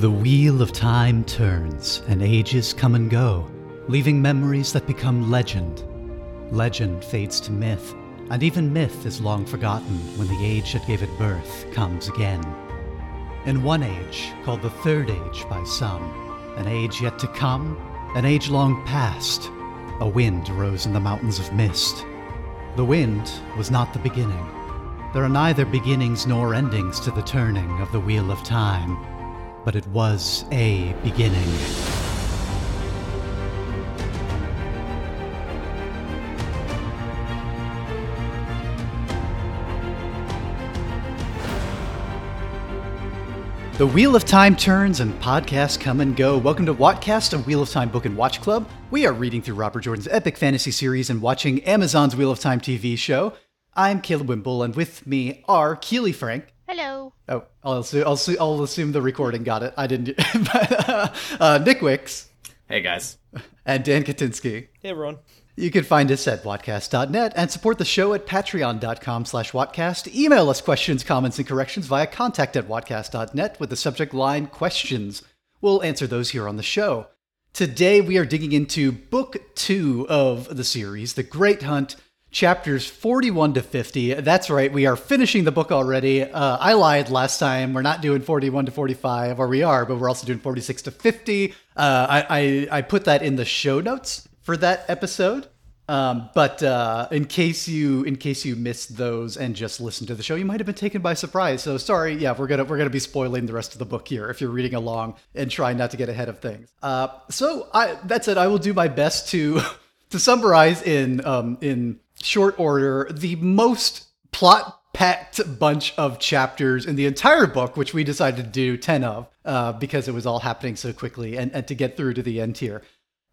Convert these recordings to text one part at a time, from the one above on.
The wheel of time turns, and ages come and go, leaving memories that become legend. Legend fades to myth, and even myth is long forgotten when the age that gave it birth comes again. In one age, called the Third Age by some, an age yet to come, an age long past, a wind rose in the mountains of mist. The wind was not the beginning. There are neither beginnings nor endings to the turning of the wheel of time, but it was a beginning. The Wheel of Time turns and podcasts come and go. Welcome to Wattcast, a Wheel of Time book and watch club. We are reading through Robert Jordan's epic fantasy series and watching Amazon's Wheel of Time TV show. I'm Caleb Wimble, and with me are Keely Frank. Hello. Oh, I'll assume, I'll, assume, I'll assume the recording got it. I didn't. but, uh, uh, Nick Wicks Hey guys. and Dan Katinsky. Hey everyone. You can find us at Wattcast.net and support the show at patreon.com slash Wattcast. Email us questions, comments, and corrections via contact at Wattcast.net with the subject line questions. We'll answer those here on the show. Today we are digging into book two of the series, The Great Hunt, chapters 41 to 50. That's right, we are finishing the book already. Uh, I lied last time. We're not doing 41 to 45, or we are, but we're also doing 46 to 50. Uh, I, I, I put that in the show notes for that episode. Um, but uh, in case you in case you missed those and just listened to the show, you might have been taken by surprise. So sorry, yeah, we're gonna we're gonna be spoiling the rest of the book here if you're reading along and trying not to get ahead of things. Uh, so I that's it. I will do my best to to summarize in um, in short order the most plot packed bunch of chapters in the entire book, which we decided to do 10 of uh, because it was all happening so quickly and, and to get through to the end here.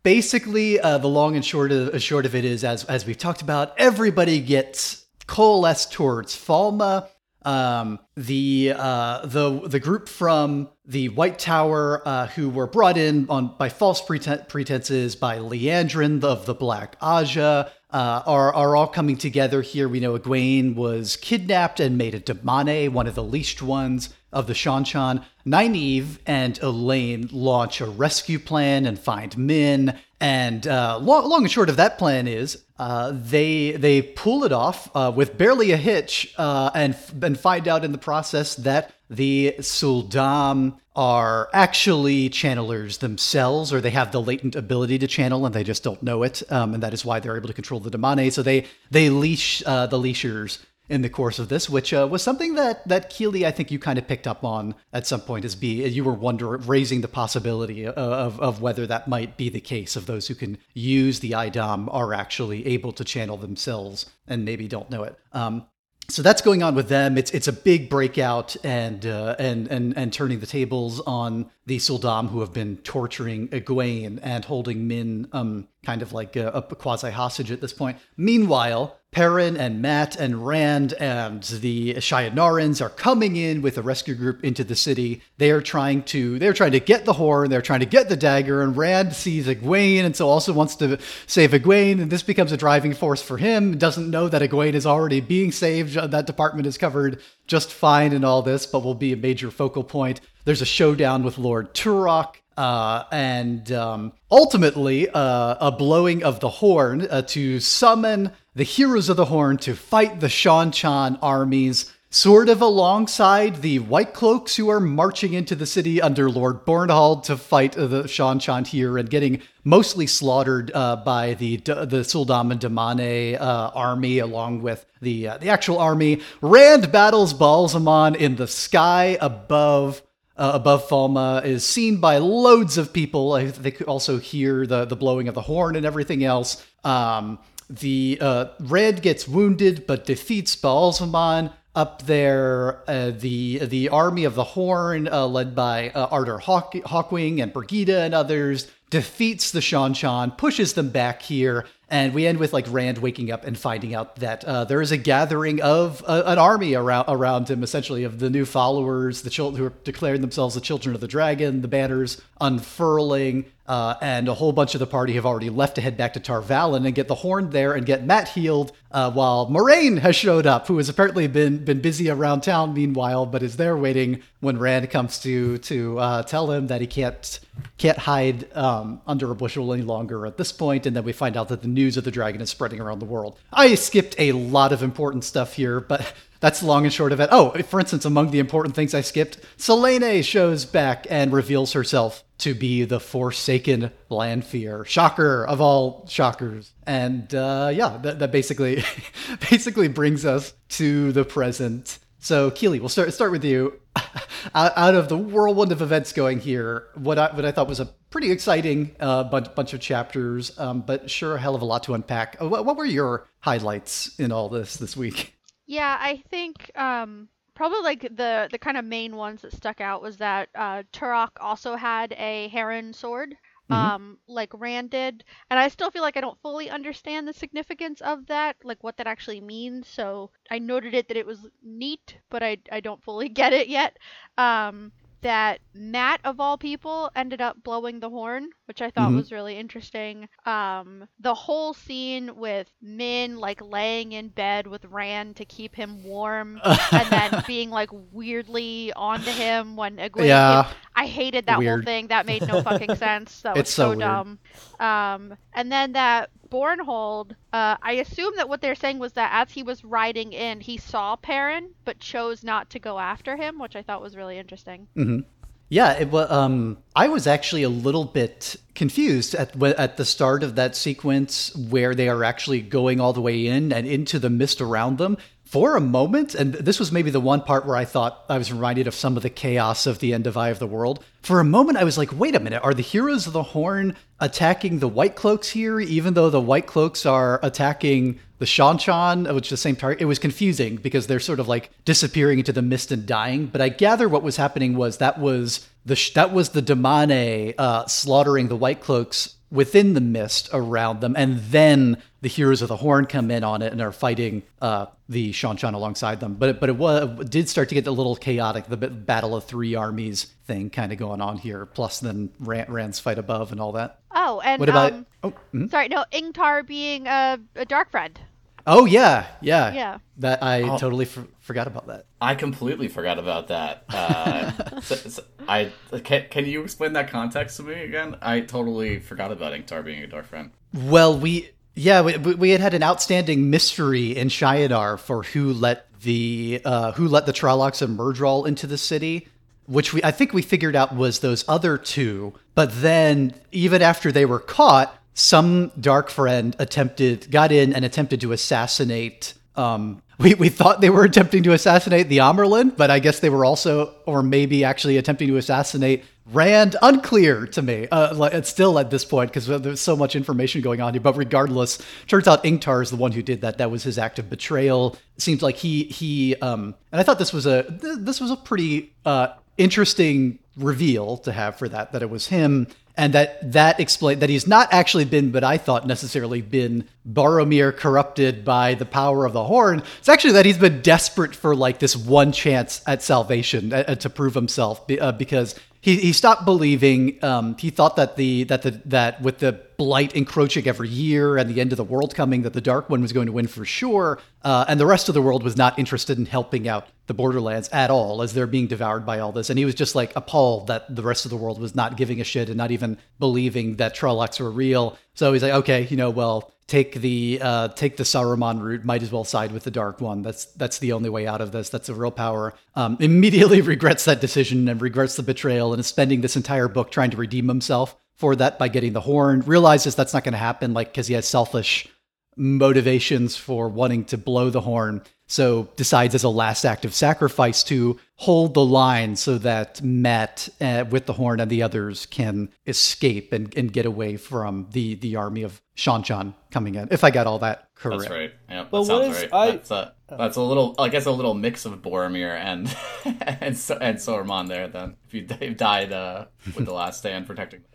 Basically, uh, the long and short of, uh, short of it is, as, as we've talked about, everybody gets coalesced towards Falme. Um, the uh, the the group from the White Tower uh, who were brought in on by false preten- pretenses by Liandrin of the Black Ajah uh, are are all coming together here. We know Egwene was kidnapped and made a Damane, one of the leashed ones of the Seanchan. Nynaeve and Elayne launch a rescue plan and find Min. And uh, long, long and short of that plan is uh, they they pull it off uh, with barely a hitch uh, and and find out in the process that the Sul'dam are actually channelers themselves, or they have the latent ability to channel and they just don't know it, um, and that is why they're able to control the Damane. So they they leash uh, the leashers in the course of this, which uh, was something that that Keely, I think you kind of picked up on at some point as be you were wondering, raising the possibility of of whether that might be the case of those who can use the a'dam are actually able to channel themselves and maybe don't know it. Um, so that's going on with them. It's it's a big breakout and uh, and and and turning the tables on the Sul'dam who have been torturing Egwene and holding Min um kind of like a, a quasi hostage at this point. Meanwhile, Perrin and Mat and Rand and the Shienarans are coming in with a rescue group into the city. They are trying to they're trying to get the horn, they're trying to get the dagger, and Rand sees Egwene and so also wants to save Egwene, and this becomes a driving force for him. Doesn't know that Egwene is already being saved. That department is covered just fine in all this, but will be a major focal point. There's a showdown with Lord Turak. Uh, and um, ultimately, uh, a blowing of the horn uh, to summon the heroes of the horn to fight the Seanchan armies, sort of alongside the White Cloaks who are marching into the city under Lord Bornhald to fight the Seanchan here and getting mostly slaughtered uh, by the the Suldam and Damane uh, army, along with the uh, the actual army. Rand battles Ba'alzamon in the sky above uh, above Falme is seen by loads of people. They could also hear the the blowing of the horn and everything else. Um, the uh, Red gets wounded but defeats Ba'alzamon. Up there, uh, the the army of the Horn, uh, led by uh, Artur Hawk, Hawkwing and Brigida and others, defeats the Seanchan, pushes them back here, and we end with like Rand waking up and finding out that uh, there is a gathering of uh, an army around around him, essentially of the new followers, the children who are declaring themselves the children of the dragon, the banners unfurling. Uh, and a whole bunch of the party have already left to head back to Tar Valon and get the horn there and get Mat healed. Uh, while Moiraine has showed up, who has apparently been been busy around town meanwhile, but is there waiting when Rand comes to to uh, tell him that he can't can't hide um, under a bushel any longer at this point, and then we find out that the news of the dragon is spreading around the world. I skipped a lot of important stuff here, but that's long and short of it. Oh, for instance, among the important things I skipped, Selene shows back and reveals herself to be the Forsaken Lanfear. Shocker of all shockers. And uh, yeah, that, that basically basically brings us to the present. So Keely, we'll start start with you. out, out of the whirlwind of events going here, what I what I thought was a pretty exciting uh, bunch bunch of chapters, um, but sure a hell of a lot to unpack. Uh, What, what were your highlights in all this this week? Yeah, I think um, probably like the the kind of main ones that stuck out was that uh, Turak also had a heron sword, Mhm. um, like Rand did, and I still feel like I don't fully understand the significance of that, like what that actually means. So I noted it that it was neat, but I I don't fully get it yet. Um, that Mat of all people ended up blowing the horn, which I thought Mhm. was really interesting. Um, the whole scene with Min like laying in bed with Rand to keep him warm, and then being like weirdly onto him when Egwene. yeah, I hated that Weird. whole thing. That made no fucking sense. That was so so, dumb. Um, and then that Bornhald, uh, I assume that what they're saying was that as he was riding in, he saw Perrin, but chose not to go after him, which I thought was really interesting. hmm Yeah, it. Um, I was actually a little bit confused at at the start of that sequence where they are actually going all the way in and into the mist around them. For a moment, and this was maybe the one part where I thought I was reminded of some of the chaos of the end of Eye of the World. For a moment, I was like, "Wait a minute, are the heroes of the Horn attacking the White Cloaks here, even though the White Cloaks are attacking the Seanchan, which is the same target?" It was confusing because they're sort of like disappearing into the mist and dying. But I gather what was happening was that was the that was the Damane uh, slaughtering the White Cloaks within the mist around them, and then the heroes of the Horn come in on it and are fighting uh, the Seanchan alongside them. But it, but it was it did start to get a little chaotic. The battle of three armies thing kind of going on here. Plus then Rand, Rand's fight above and all that. Oh, and What about? um, oh, mhm. sorry, no, Ingtar being a, a dark friend. Oh yeah, yeah, Yeah. That I Oh. totally f- forgot about that. I completely forgot about that. Uh, so- so I can, can you explain that context to me again? I totally forgot about Ingtar being a dark friend. Well, we yeah we, we we had had an outstanding mystery in Shiadar for who let the uh, who let the Trollocs and Myrddraal into the city, which we I think we figured out was those other two. But then even after they were caught, some dark friend attempted got in and attempted to assassinate. Um, we, we thought they were attempting to assassinate the Amyrlin, but I guess they were also, or maybe actually attempting to assassinate Rand. Unclear to me. Uh, it's still at this point because there's so much information going on here. But regardless, turns out Ingtar is the one who did that. That was his act of betrayal. Seems like he he. Um, and I thought this was a th- this was a pretty uh, interesting reveal to have for that. That it was him and that that explained that he's not actually been, but I thought necessarily been Boromir corrupted by the power of the horn. It's actually that he's been desperate for like this one chance at salvation uh, uh, to prove himself uh, because he, he stopped believing. Um, he thought that the that the that with the blight encroaching every year and the end of the world coming, that the Dark One was going to win for sure, uh, and the rest of the world was not interested in helping out the Borderlands at all as they're being devoured by all this. And he was just like appalled that the rest of the world was not giving a shit and not even believing that Trollocs were real. So he's like, okay, you know, well, take the uh, take the Saruman route. Might as well side with the Dark One. That's that's the only way out of this. That's a real power. Um, immediately regrets that decision and regrets the betrayal and is spending this entire book trying to redeem himself for that by getting the horn. Realizes that's not going to happen, like because he has selfish motivations for wanting to blow the horn. So decides as a last act of sacrifice to hold the line so that Mat uh, with the horn and the others can escape and, and get away from the, the army of Seanchan coming in. If I got all that correct. That's right. Yeah, that But sounds is- right. I- That's a that's a little. I guess a little mix of Boromir and and so, and Saruman there. Then if you d- died uh, with the last stand protecting.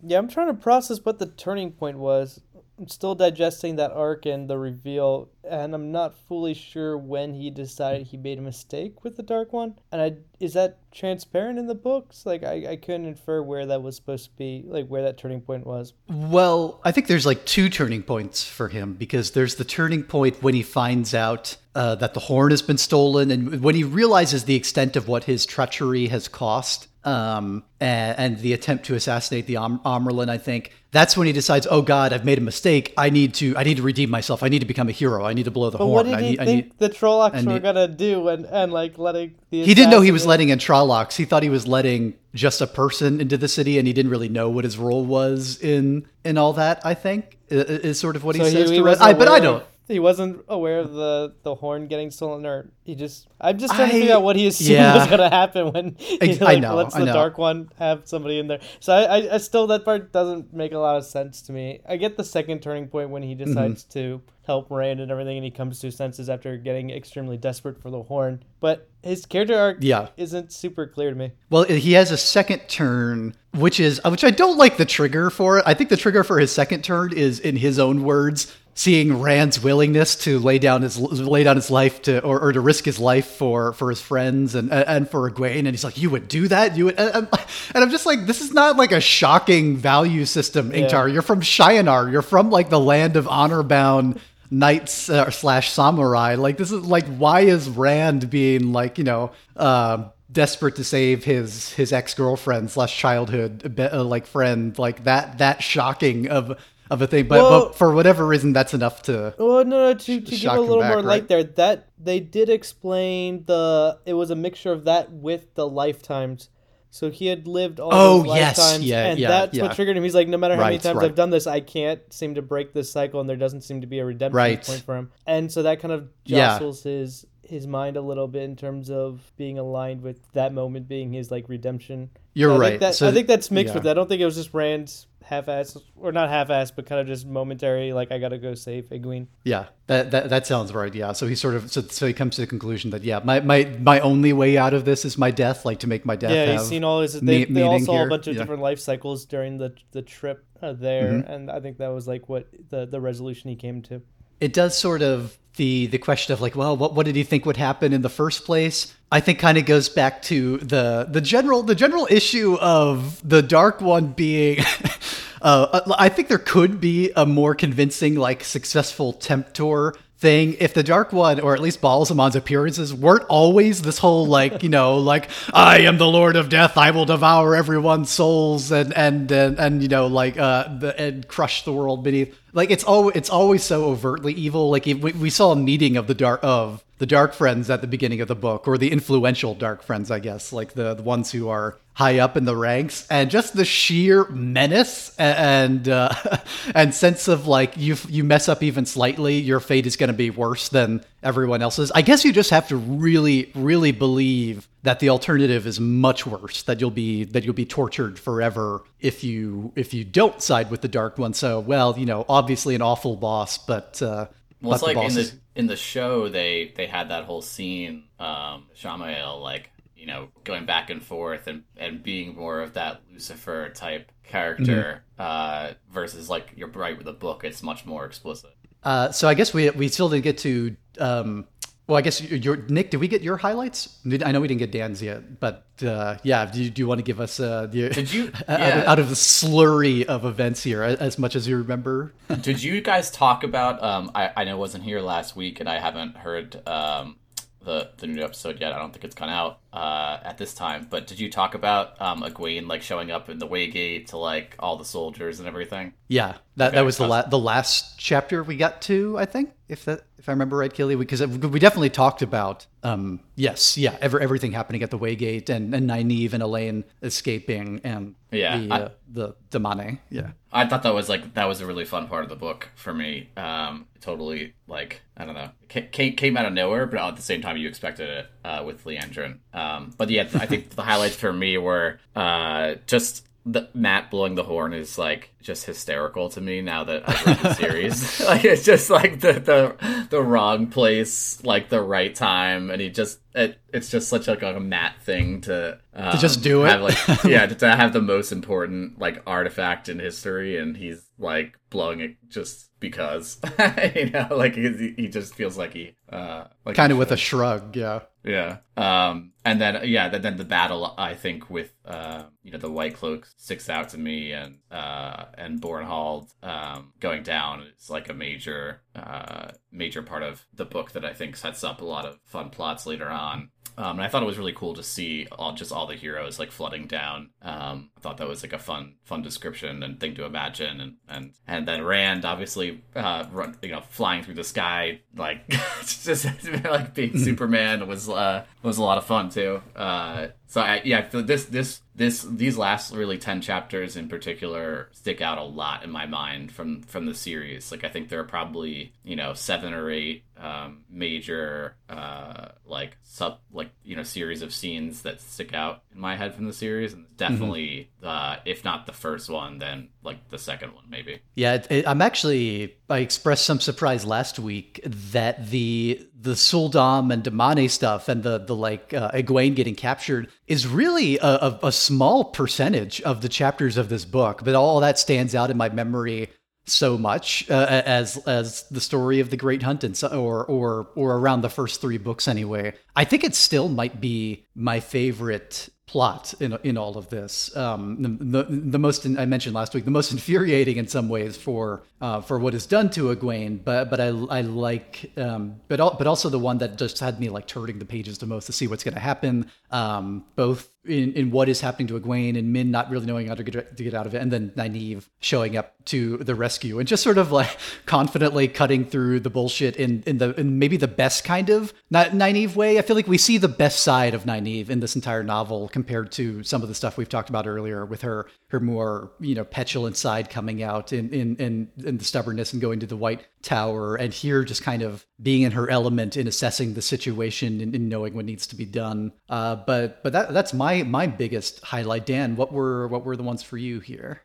Yeah, I'm trying to process what the turning point was. I'm still digesting that arc and the reveal. And I'm not fully sure when he decided he made a mistake with the Dark One. And I is that transparent in the books? Like I, I couldn't infer where that was supposed to be, like where that turning point was. Well, I think there's like two turning points for him because there's the turning point when he finds out uh, that the horn has been stolen and when he realizes the extent of what his treachery has cost um, and, and, the attempt to assassinate the Am- I think that's when he decides, "Oh God, I've made a mistake. I need to, I need to redeem myself. I need to become a hero. I need to blow the but horn." What did I he think need, the Trollocs were gonna do, and, and like letting the he didn't know he was letting in Trollocs. He thought he was letting just a person into the city, and he didn't really know what his role was in in all that. I think is sort of what so he says. He, he to I, but I don't he wasn't aware of the the horn getting stolen, or he just. I'm just trying I, to figure out what he assumed yeah. was gonna happen when he like, I know, lets the dark one have somebody in there. So I, I, I, still that part doesn't make a lot of sense to me. I get the second turning point when he mm-hmm. decides mm-hmm. to help Rand and everything, and he comes to his senses after getting extremely desperate for the horn. But his character arc yeah. isn't super clear to me. Well, he has a second turn, which is which I don't like the trigger for it. I think the trigger for his second turn is, in his own words, seeing Rand's willingness to lay down his lay down his life to or, or to risk his life for for his friends and and for Egwene, and he's like, "You would do that? You would?" And, and I'm just like, "This is not like a shocking value system, Ingtar. Yeah. You're from Shienar. You're from like the land of honor bound." knights uh, slash samurai like this is like why is rand being like you know uh, desperate to save his his ex-girlfriend slash childhood uh, like friend like that that shocking of of a thing. But, well, but for whatever reason, that's enough to. Well, no, no to, to give a little back, more right? light there, that they did explain the it was a mixture of that with the lifetimes. So he had lived all oh, those yes. lifetimes, yeah, and yeah, that's yeah. what triggered him. He's like, no matter how right, many times right. I've done this, I can't seem to break this cycle, and there doesn't seem to be a redemption point for him. And so that kind of jostles his his mind a little bit in terms of being aligned with that moment being his like redemption. You're so right. Think that, so, I think that's mixed with that. I don't think it was just Rand's half-ass or not half-ass but kind of just momentary like i gotta go save Egwene. yeah that, that that sounds right yeah so he sort of so, so he comes to the conclusion that yeah my, my my only way out of this is my death like to make my death yeah he's seen all his they, they all saw here. a bunch of yeah. different life cycles during the the trip uh, there mm-hmm. and i think that was like what the the resolution he came to it does sort of the the question of like, well, what what did he think would happen in the first place? I think kind of goes back to the the general the general issue of the Dark One being. uh, I think there could be a more convincing, like, successful Temptor thing if the dark one or at least Ba'alzamon's appearances weren't always this whole like you know like i am the lord of death i will devour everyone's souls and and and, and you know like uh the, and crush the world beneath like it's always it's always so overtly evil. Like we, we saw a meeting of the dark of the dark friends at the beginning of the book or the influential dark friends i guess like the, the ones who are high up in the ranks and just the sheer menace and uh, and sense of like you you mess up even slightly your fate is going to be worse than everyone else's. I guess you just have to really really believe that the alternative is much worse that you'll be that you'll be tortured forever if you if you don't side with the dark one. So well you know obviously an awful boss but uh well, it's like in the in the show they they had that whole scene um Samael like you know, going back and forth and, and being more of that Lucifer type character mm-hmm. uh, versus like you're right with the book, it's much more explicit. Uh, so I guess we we still didn't get to. Um, well, I guess your Nick. Did we get your highlights? I know we didn't get Dan's yet, but uh, yeah. Do you, do you want to give us uh, the, did you yeah. out, of, out, of, the slurry of events here, as much as you remember? did you guys talk about? Um, I I know I wasn't here last week, and I haven't heard um, the the new episode yet. I don't think it's gone out uh, at this time. But did you talk about um, Egwene like showing up in the Waygate to like all the soldiers and everything? Yeah, that okay. that was the la- the last chapter we got to. I think if that if I remember right, Keely, because we definitely talked about um, yes, yeah, ever everything happening at the Waygate and and Nynaeve and Elaine escaping and yeah, the I, uh, the damane. Yeah, I thought that was like that was a really fun part of the book for me. Um, totally like I don't know, came came out of nowhere, but at the same time you expected it uh, with Liandrin. Um, but yeah, I think the highlights for me were uh, just the Mat blowing the horn is like just hysterical to me now that I've read the series. like it's just like the the the wrong place, like the right time, and he just it, it's just such like a Mat thing to um, to just do have, it. Like yeah, to have the most important like artifact in history, and he's like blowing it just because you know, like he, he just feels like he uh like kind of with a shrug, yeah. Yeah. Um, and then yeah, then, then the battle I think with uh, you know the White Cloak sticks out to me, and uh, and Bornhald um, going down is like a major uh, major part of the book that I think sets up a lot of fun plots later on. Um, and I thought it was really cool to see all just all the heroes like flooding down. Um, I thought that was like a fun, fun description and thing to imagine. And and and then Rand obviously, uh, run, you know, flying through the sky like just like being mm-hmm. Superman was uh, was a lot of fun too. Uh, so I, yeah, I feel this this this these last really 10 chapters in particular stick out a lot in my mind from from the series. Like i think there are probably you know seven or eight um, major uh, like sub like you know series of scenes that stick out in my head from the series. And definitely mm-hmm. uh, if not the first one then like the second one maybe. Yeah it, it, i'm actually i expressed some surprise last week that the the Sul'dam and damane stuff and the the like uh, egwene getting captured is really a, a, a small percentage of the chapters of this book but all that stands out in my memory so much uh, as as the story of the Great Hunt and so, or or or around the first three books anyway. I think it still might be my favorite plot in in all of this. Um, the, the, the most I mentioned last week, the most infuriating in some ways for uh, for what is done to Egwene, but but I I like um, but al- but also the one that just had me like turning the pages the most to see what's going to happen. Um, both in, in what is happening to Egwene and Min not really knowing how to get, to get out of it, and then Nynaeve showing up to the rescue and just sort of like confidently cutting through the bullshit in, in the in maybe the best kind of not Nynaeve way. I feel like we see the best side of Nynaeve in this entire novel compared to some of the stuff we've talked about earlier with her her more you know petulant side coming out in in in, in the stubbornness and going to the White Tower, and here just kind of being in her element in assessing the situation and, and knowing what needs to be done. Uh, but but that that's my my biggest highlight. Dan, what were what were the ones for you here?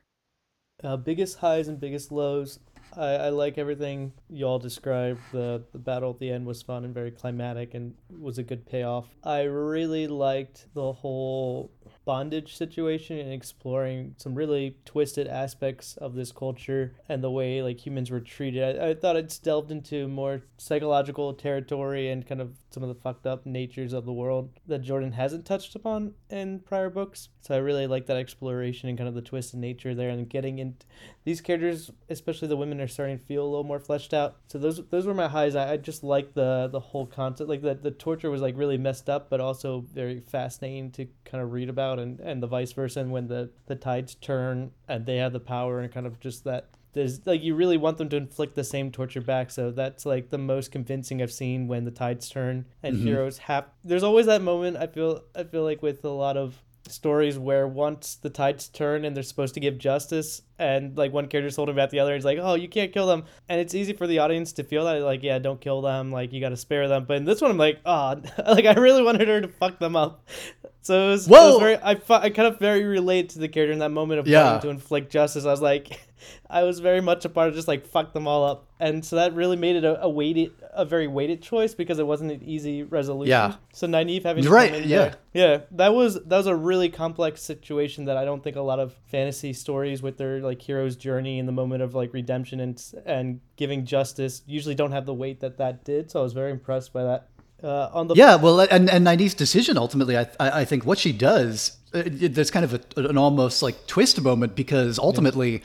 Uh, biggest highs and biggest lows. I, I like everything y'all described. The the battle at the end was fun and very climatic and was a good payoff. I really liked the whole bondage situation and exploring some really twisted aspects of this culture and the way like humans were treated. I, I thought it's delved into more psychological territory and kind of some of the fucked up natures of the world that Jordan hasn't touched upon in prior books. So I really like that exploration and kind of the twisted nature there and getting into these characters, especially the women, are starting to feel a little more fleshed out. So those those were my highs. I, I just like the the whole concept. Like the the torture was like really messed up, but also very fascinating to kind of read about and, and the vice versa. And when the, the tides turn and they have the power and kind of just that there's like you really want them to inflict the same torture back so that's like the most convincing i've seen when the tides turn and mm-hmm. heroes have there's always that moment i feel i feel like with a lot of stories where once the tides turn and they're supposed to give justice and like one character's holding back the other he's like oh you can't kill them. And it's easy for the audience to feel that like yeah don't kill them. Like you got to spare them. But in this one i'm like oh like i really wanted her to fuck them up. So it was, Whoa! It was very I, I kind of very relate to the character in that moment of yeah. to inflict justice. I was like I was very much a part of just like fuck them all up, and so that really made it a, a weighted, a very weighted choice because it wasn't an easy resolution. Yeah. So Nynaeve having right, yeah, there, yeah, that was that was a really complex situation that I don't think a lot of fantasy stories with their like hero's journey in the moment of like redemption and and giving justice usually don't have the weight that that did. So I was very impressed by that. Uh, on the yeah, well, and and Nynaeve's decision ultimately, I I think what she does uh, there's kind of a, an almost like twist moment because ultimately yeah.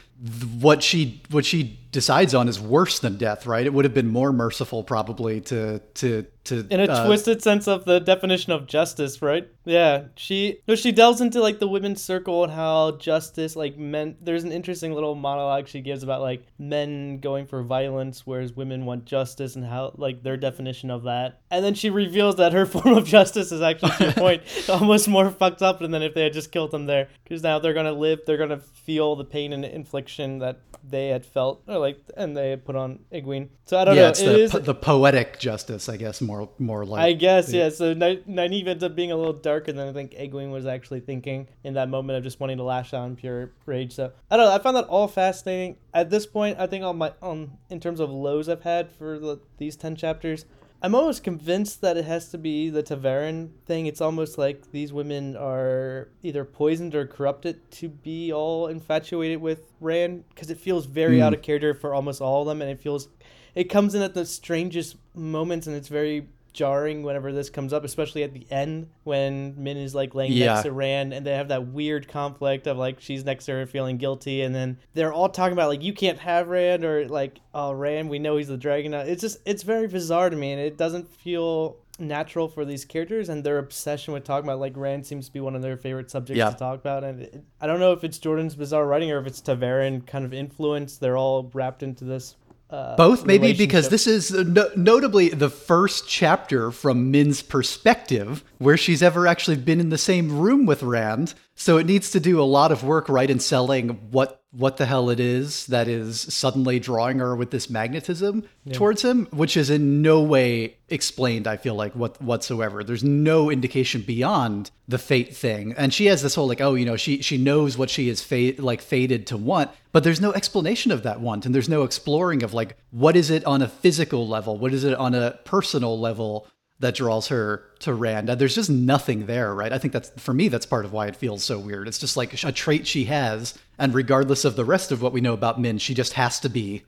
What she what she decides on is worse than death right? It would have been more merciful probably to to to in a uh, twisted sense of the definition of justice right? Yeah she no she delves into like the women's circle and how justice like men there's an interesting little monologue she gives about like men going for violence whereas women want justice and how like their definition of that. And then she reveals that her form of justice is actually to your point almost more fucked up than if they had just killed them there. Because now they're gonna live they're gonna feel the pain and that they had felt or like and they had put on Egwene. So I don't yeah, know. It's the, is, po- the poetic justice, I guess, more more like. I guess yeah. So Nynaeve ends up being a little darker than I think Egwene was actually thinking in that moment of just wanting to lash out in pure rage. So I don't know. I found that all fascinating. At this point, I think on my on in terms of lows I've had for the, these ten chapters, I'm almost convinced that it has to be the ta'veren thing. It's almost like these women are either poisoned or corrupted to be all infatuated with Rand because it feels very mm. out of character for almost all of them, and it feels it comes in at the strangest moments, and it's very jarring whenever this comes up, especially at the end when Min is like laying yeah. next to Rand and they have that weird conflict of like she's next to her feeling guilty and then they're all talking about like you can't have Rand or like oh Rand we know he's the dragon. It's just it's very bizarre to me and it doesn't feel natural for these characters and their obsession with talking about like Rand seems to be one of their favorite subjects yeah. to talk about and it, I don't know if it's Jordan's bizarre writing or if it's ta'veren kind of influence they're all wrapped into this uh, Both, maybe because this is no- notably the first chapter from Min's perspective where she's ever actually been in the same room with Rand. So it needs to do a lot of work, right, in selling what what the hell it is that is suddenly drawing her with this magnetism yeah. towards him, which is in no way explained. I feel like what whatsoever. There's no indication beyond the fate thing, and she has this whole like, oh, you know, she she knows what she is fate like fated to want, but there's no explanation of that want, and there's no exploring of like what is it on a physical level, what is it on a personal level that draws her to Rand. There's just nothing there, right? I think that's for me that's part of why it feels so weird. It's just like a trait she has, and regardless of the rest of what we know about Min, she just has to be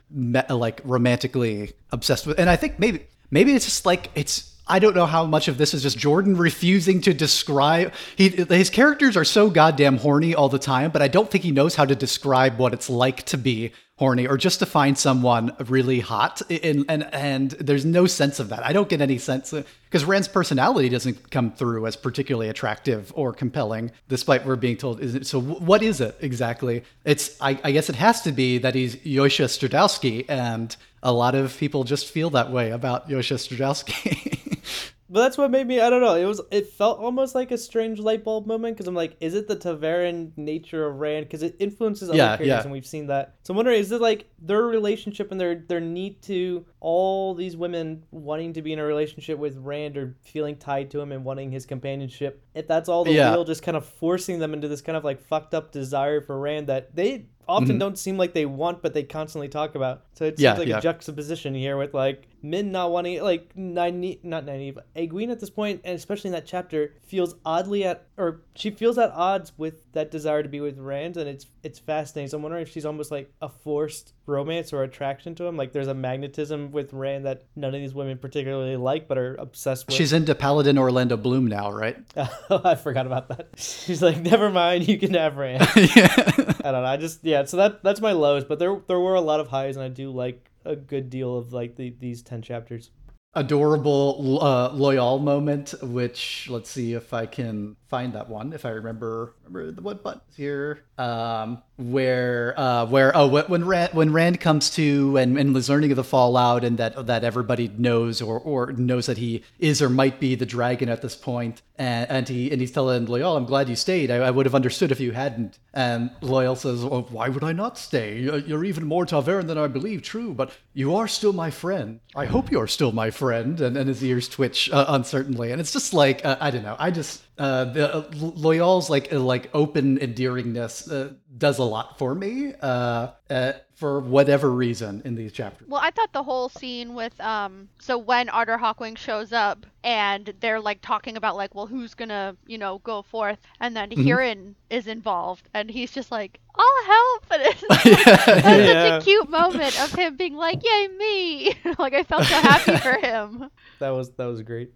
like romantically obsessed with. And I think maybe maybe it's just like it's I don't know how much of this is just Jordan refusing to describe. He, his characters are so goddamn horny all the time, but I don't think he knows how to describe what it's like to be horny or just to find someone really hot. And and and there's no sense of that. I don't get any sense because rand's personality doesn't come through as particularly attractive or compelling despite we're being told is it, so what is it exactly? It's I, I, guess it has to be that he's Josha Stradowski and a lot of people just feel that way about Josha Stradowski But that's what made me. I don't know. It was. It felt almost like a strange light bulb moment because I'm like, is it the ta'veren nature of Rand? Because it influences other yeah, characters, yeah. and we've seen that. So I'm wondering, is it like their relationship and their their need to all these women wanting to be in a relationship with Rand or feeling tied to him and wanting his companionship? If that's all the yeah. wheel, just kind of forcing them into this kind of like fucked up desire for Rand that they often mm-hmm. don't seem like they want, but they constantly talk about. So it seems yeah, like yeah. a juxtaposition here with like Min not wanting, like Nynaeve, not Nynaeve, Egwene at this point, and especially in that chapter, feels oddly at, or she feels at odds with that desire to be with Rand, and it's it's fascinating. So I'm wondering if she's almost like a forced romance or attraction to him. Like there's a magnetism with Rand that none of these women particularly like, but are obsessed with. She's into Paladin Orlando Bloom now, right? oh, I forgot about that. She's like, never mind, you can have Rand. yeah. I don't know. I just yeah. So that that's my lows, but there there were a lot of highs, and I do like a good deal of like the, these 10 chapters adorable uh, Loial moment, which let's see if I can find that one. If I remember, remember the what buttons here. Um, where uh, where oh when Rand when Rand comes to and, and is learning of the fallout and that that everybody knows or or knows that he is or might be the dragon at this point and, and he and he's telling Loial I'm glad you stayed. I, I would have understood if you hadn't. And Loial says well, why would I not stay? You're even more ta'veren than I believe. True but you are still my friend. I hope you're still my friend. And, and his ears twitch uh, uncertainly. And it's just like uh, I don't know. I just uh, the uh, Loial's like like open endearingness uh, does a lot for me. Uh, uh, for whatever reason in these chapters. Well, I thought the whole scene with um, so when Artur Hawkwing shows up and they're like talking about like, well, who's gonna you know go forth, and then mm-hmm. Hurin is involved, and he's just like, I'll help, and it's yeah. such a cute moment of him being like, yay me, like I felt so happy for him. That was that was great.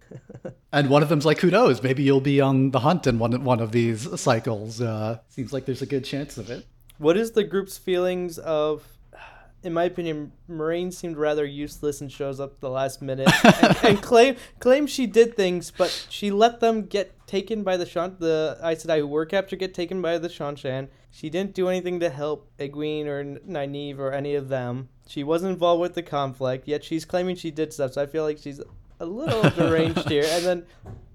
and one of them's like, who knows? Maybe you'll be on the hunt in one one of these cycles. Uh, seems like there's a good chance of it. What is the group's feelings of? In my opinion, Moiraine seemed rather useless and shows up the last minute and, and claim claim she did things, but she let them get taken by the Shan the Aes Sedai who were captured get taken by the Seanchan. She didn't do anything to help Egwene or Nynaeve or any of them. She wasn't involved with the conflict, yet she's claiming she did stuff. So I feel like she's a little deranged here. And then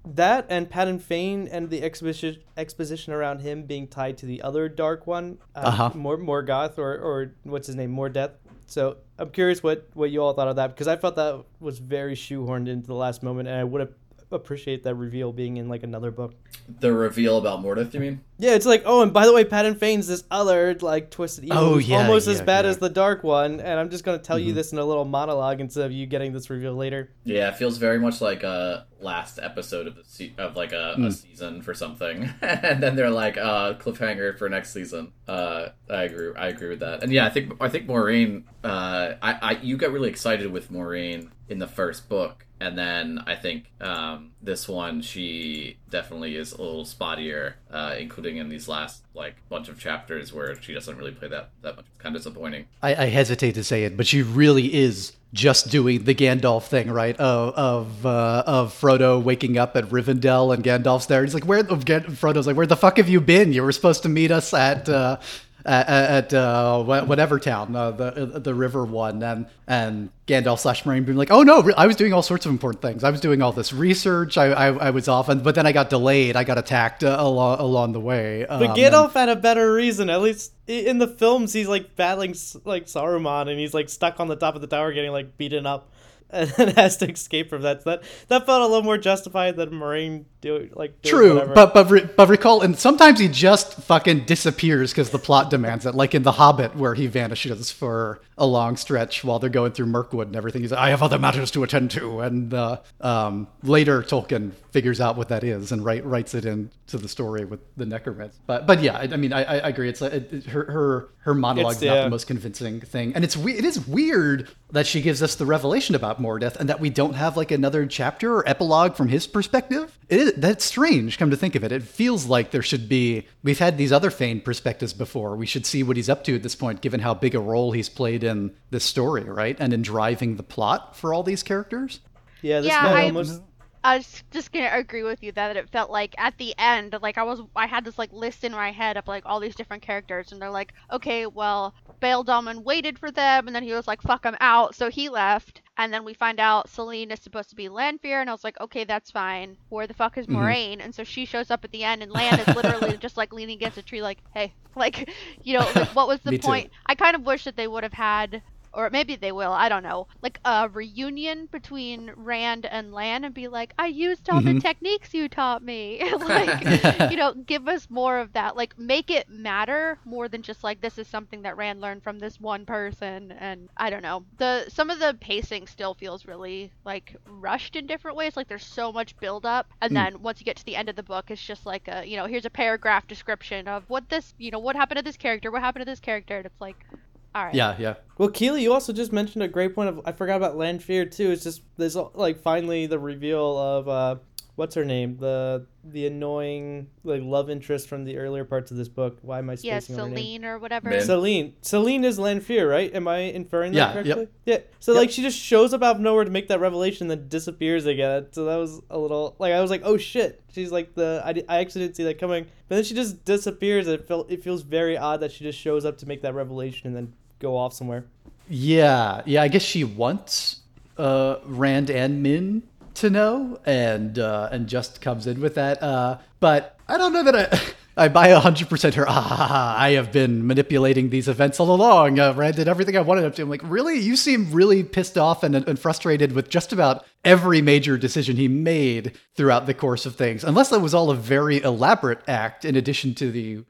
that and Padan Fain and the exposition exposition around him being tied to the other dark one, uh, uh-huh. more Morgoth or or what's his name, Mordeth. So I'm curious what what you all thought of that because I felt that was very shoehorned into the last moment, and I would have appreciate that reveal being in like another book. The reveal about Mordeth, you mean? Yeah, it's like, oh, and by the way, Padan Fain's this other like twisted evil, oh, yeah, almost yeah, as bad yeah. as the Dark One, and I'm just gonna tell mm-hmm. you this in a little monologue instead of you getting this reveal later. Yeah, it feels very much like a last episode of the se- of like a, mm. a season for something, and then they're like, uh, cliffhanger for next season. Uh, I agree. I agree with that, and yeah, I think I think Moiraine. Uh, I, I you got really excited with Moiraine in the first book and then I think um, this one she definitely is a little spottier, uh, including in these last like bunch of chapters where she doesn't really play that that much. It's kind of disappointing. I, I hesitate to say it, but she really is just doing the Gandalf thing, right? Of of, uh, of Frodo waking up at Rivendell and Gandalf's there. He's like, "Where?" Frodo's like, "Where the fuck have you been? You were supposed to meet us at." Uh, at, uh, whatever town, uh, the the river one, and and Gandalf slash Moiraine being like, oh no, I was doing all sorts of important things. I was doing all this research. I I, I was off, and but then I got delayed. I got attacked uh, along along the way. Um, but Gandalf and, had a better reason. At least in the films, he's like battling like Saruman, and he's like stuck on the top of the tower, getting like beaten up and has to escape from that. So that that felt a little more justified than Moiraine do like true whatever. but but re- but recall and sometimes he just fucking disappears because the plot demands it. Like in the hobbit where he vanishes for a long stretch while they're going through mirkwood and everything he's like i have other matters to attend to and uh, um, later tolkien figures out what that is and write, writes it into the story with the necromancer. But but yeah i, I mean I, I agree it's it, it, her her her monologue's not the most convincing thing. And it's it is weird that she gives us the revelation about Mordeth and that we don't have like another chapter or epilogue from his perspective. It is that's strange. Come to think of it, it feels like there should be. We've had these other Fain perspectives before. We should see what he's up to at this point, given how big a role he's played in this story, right, and in driving the plot for all these characters. Yeah, this yeah, I, almost. I was just gonna agree with you that it felt like at the end, like I was, I had this like list in my head of like all these different characters, and they're like, okay, well, Bayle Domon waited for them, and then he was like, fuck, I'm out, so he left, and then we find out Selene is supposed to be Lanfear, and I was like, okay, that's fine. Where the fuck is mm-hmm. Mm-hmm. And so she shows up at the end, and Lan is literally just like leaning against a tree, like, hey, like, you know, like, what was the point? Too. I kind of wish that they would have had or maybe they will, I don't know, like a reunion between Rand and Lan and be like, I used all mm-hmm. the techniques you taught me. like, you know, give us more of that. Like, make it matter more than just like, this is something that Rand learned from this one person. And I don't know. The, some of the pacing still feels really like rushed in different ways. Like, there's so much build up. And mm. then once you get to the end of the book, it's just like a, you know, here's a paragraph description of what this, you know, what happened to this character, what happened to this character. And it's like, all right. Yeah, yeah. Well, Keely, you also just mentioned a great point of I forgot about Lanfear too. It's just there's like finally the reveal of uh what's her name the the annoying like love interest from the earlier parts of this book. Why am I spacing yeah, Selene or whatever. Min. Celine. Selene is Lanfear, right? Am I inferring that correctly? Yep. Yeah. So yep. like she just shows up out of nowhere to make that revelation, then disappears again. So that was a little like I was like, oh shit. She's like the I, I actually didn't see that coming, but then she just disappears. It felt it feels very odd that she just shows up to make that revelation and then go off somewhere. Yeah, yeah. I guess she wants uh, Rand and Min to know, and uh, and just comes in with that. Uh, but I don't know that I. I buy 100% her, ah, I have been manipulating these events all along. Uh, Rand did everything I wanted him to. I'm like, really? You seem really pissed off and, and frustrated with just about every major decision he made throughout the course of things. Unless that was all a very elaborate act in addition to the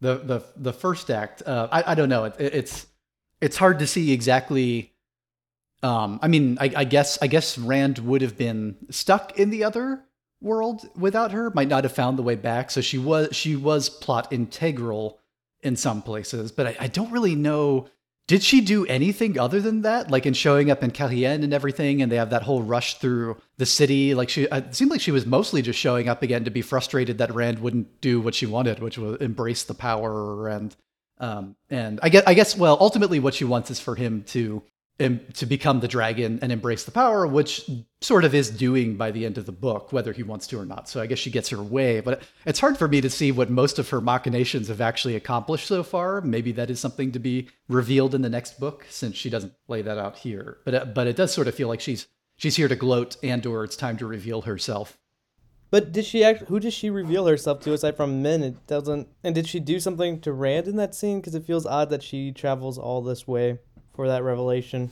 the the, the first act. Uh, I, I don't know. It, it's it's hard to see exactly. Um, I mean, I, I guess I guess Rand would have been stuck in the other world without her. Might not have found the way back. So she was she was plot integral in some places, but I, I don't really know. Did she do anything other than that? Like in showing up in Cairhien and everything, and they have that whole rush through the city. Like she, it seemed like she was mostly just showing up again to be frustrated that Rand wouldn't do what she wanted, which was embrace the power and um, and I guess, I guess, well, ultimately, what she wants is for him to to become the dragon and embrace the power, which sort of is doing by the end of the book, whether he wants to or not. So I guess she gets her way, but it's hard for me to see what most of her machinations have actually accomplished so far. Maybe that is something to be revealed in the next book, since she doesn't lay that out here. But uh, but it does sort of feel like she's she's here to gloat, and or it's time to reveal herself. But did she act? Who does she reveal herself to aside from Min? It doesn't. And did she do something to Rand in that scene? Because it feels odd that she travels all this way for that revelation.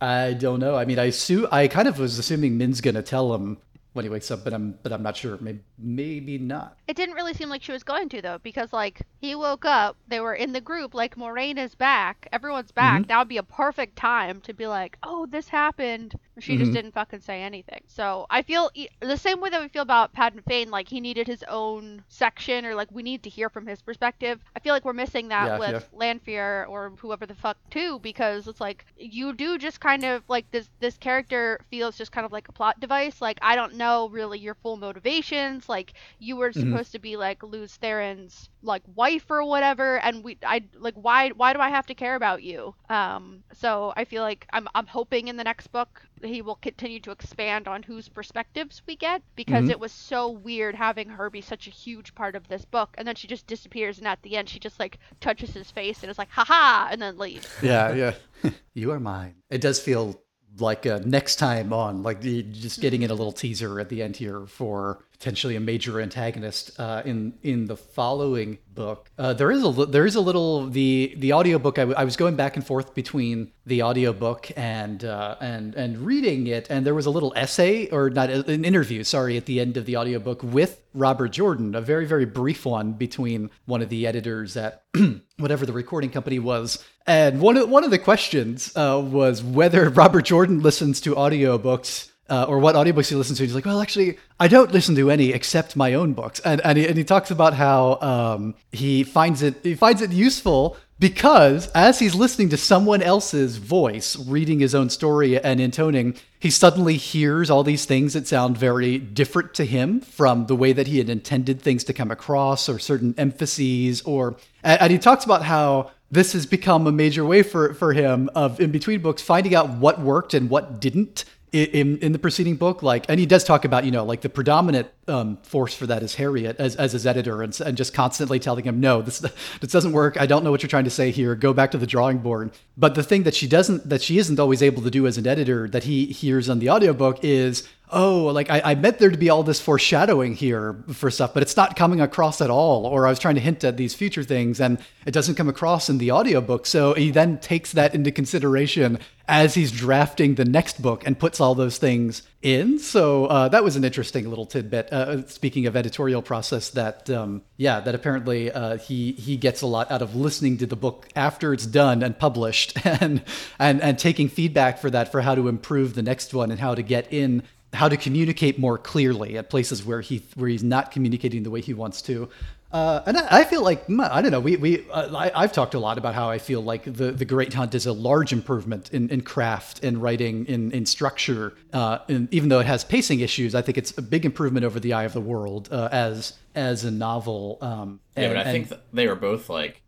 I don't know. I mean, I assume I kind of was assuming Min's gonna tell him when he wakes up, but I'm but I'm not sure. Maybe maybe not. It didn't really seem like she was going to though, because like he woke up, they were in the group, like Moiraine is back, everyone's back. Mm-hmm. That would be a perfect time to be like, oh, this happened. She mm-hmm. just didn't fucking say anything. So I feel the same way that we feel about Padan Fain, like he needed his own section, or like we need to hear from his perspective. I feel like we're missing that yeah, with yeah. Lanfear or whoever the fuck too, because it's like you do just kind of like this this character feels just kind of like a plot device. Like I don't know really your full motivations. Like you were mm-hmm. supposed to be like Lews Therin's like wife or whatever, and we I like why why do I have to care about you? Um, so I feel like I'm I'm hoping in the next book he will continue to expand on whose perspectives we get because mm-hmm. it was so weird having her be such a huge part of this book and then she just disappears and at the end she just like touches his face and is like haha and then leaves yeah yeah you are mine it does feel like uh, next time on, like just getting in a little teaser at the end here for potentially a major antagonist uh, in in the following book. Uh, there is a there is a little the the audiobook. I, w- I was going back and forth between the audiobook and uh, and and reading it, and there was a little essay or not an interview, sorry, at the end of the audiobook with Robert Jordan, a very very brief one between one of the editors at whatever the recording company was. And one of one of the questions uh, was whether Robert Jordan listens to audiobooks uh, or what audiobooks he listens to. He's like, well, actually, I don't listen to any except my own books, and and he, and he talks about how um, he finds it he finds it useful because as he's listening to someone else's voice reading his own story and intoning, he suddenly hears all these things that sound very different to him from the way that he had intended things to come across, or certain emphases, or and, and he talks about how this has become a major way for for him of in between books finding out what worked and what didn't in in the preceding book like and he does talk about you know like the predominant um, force for that is harriet as, as his editor and, and just constantly telling him no this this doesn't work i don't know what you're trying to say here go back to the drawing board but the thing that she doesn't that she isn't always able to do as an editor that he hears on the audiobook is oh, like I, I meant there to be all this foreshadowing here for stuff, but it's not coming across at all. Or I was trying to hint at these future things and it doesn't come across in the audiobook. So he then takes that into consideration as he's drafting the next book and puts all those things in. So uh, that was an interesting little tidbit. Uh, speaking of editorial process, that um, yeah, that apparently uh, he he gets a lot out of listening to the book after it's done and published, and and and taking feedback for that for how to improve the next one and how to get in how to communicate more clearly at places where he where he's not communicating the way he wants to. Uh, and I, I, feel like I don't know. We we uh, I, have talked a lot about how I feel like the, the Great Hunt is a large improvement in, in craft, in writing, in in structure. Uh, and even though it has pacing issues, I think it's a big improvement over the Eye of the World uh, as as a novel. Um, yeah, but I think they were both like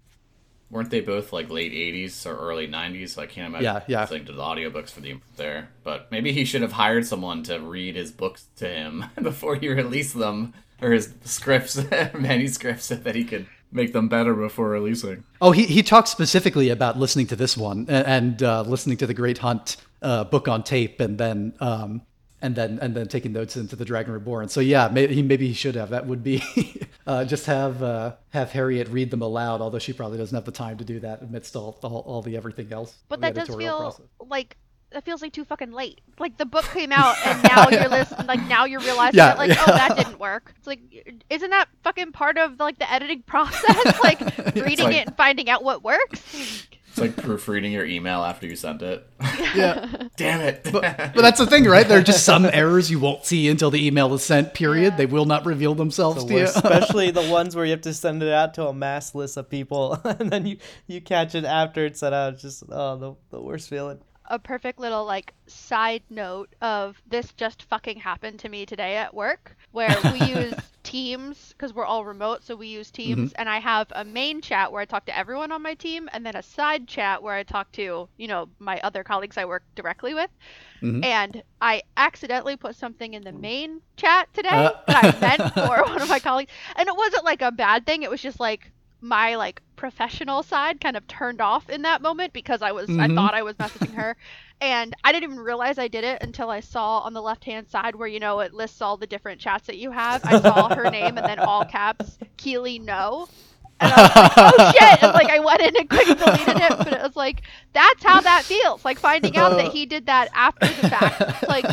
weren't they both like late 80s or early 90s so i can't imagine yeah, yeah. listening to the audiobooks for the there but maybe he should have hired someone to read his books to him before he released them or his scripts manuscripts so that he could make them better before releasing oh he, he talks specifically about listening to this one and, and uh, listening to the great hunt uh, book on tape and then um, and then and then taking notes into the Dragon Reborn. So yeah, maybe he maybe he should have. That would be uh, just have uh, have Harriet read them aloud. Although she probably doesn't have the time to do that amidst all all, all the everything else. But that does feel process. like that feels like too fucking late. Like the book came out and now you're listening. Like now you're realizing yeah, that like yeah. oh that didn't work. It's like isn't that fucking part of like the editing process? like reading like... it and finding out what works. It's like proofreading your email after you sent it. Yeah. Damn it. But, but, that's the thing, right? There are just some errors you won't see until the email is sent, period. Yeah. They will not reveal themselves the to worst, you. Especially the ones where you have to send it out to a mass list of people and then you, you catch it after it's sent out. It's just, oh, the, the worst feeling a perfect little like side note of this just fucking happened to me today at work where we use teams because we're all remote so we use teams mm-hmm. and i have a main chat where i talk to everyone on my team and then a side chat where i talk to you know my other colleagues i work directly with mm-hmm. and i accidentally put something in the main chat today uh. that i meant for one of my colleagues and it wasn't like a bad thing it was just like my like professional side kind of turned off in that moment because I was mm-hmm. I thought I was messaging her and I didn't even realize I did it until I saw on the left hand side where you know it lists all the different chats that you have. I saw her name and then all caps Keeley no. And I was like, oh shit! And like I went in and quick deleted it, but it was like that's how that feels. Like finding out that he did that after the fact. Like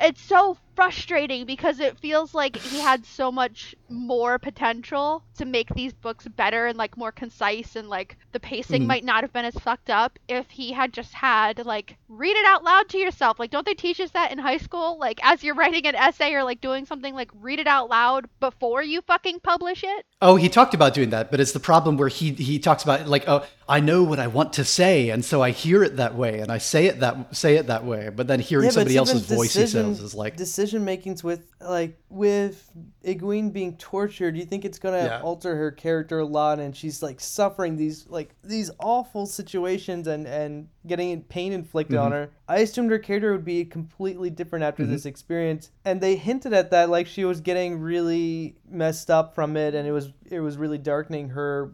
it's so frustrating because it feels like he had so much more potential to make these books better and like more concise and like the pacing mm. might not have been as fucked up if he had just had like read it out loud to yourself. Like don't they teach us that in high school? Like as you're writing an essay or like doing something like read it out loud before you fucking publish it? Oh he talked about doing that but it's the problem where he he talks about like oh I know what I want to say and so I hear it that way and I say it that say it that way but then hearing yeah, somebody else's voice he says is like decision decision makings with like with Egwene being tortured, do you think it's gonna yeah. alter her character a lot, and she's like suffering these like these awful situations and and getting pain inflicted mm-hmm. on her. I assumed her character would be completely different after mm-hmm. this experience, and they hinted at that like she was getting really messed up from it, and it was it was really darkening her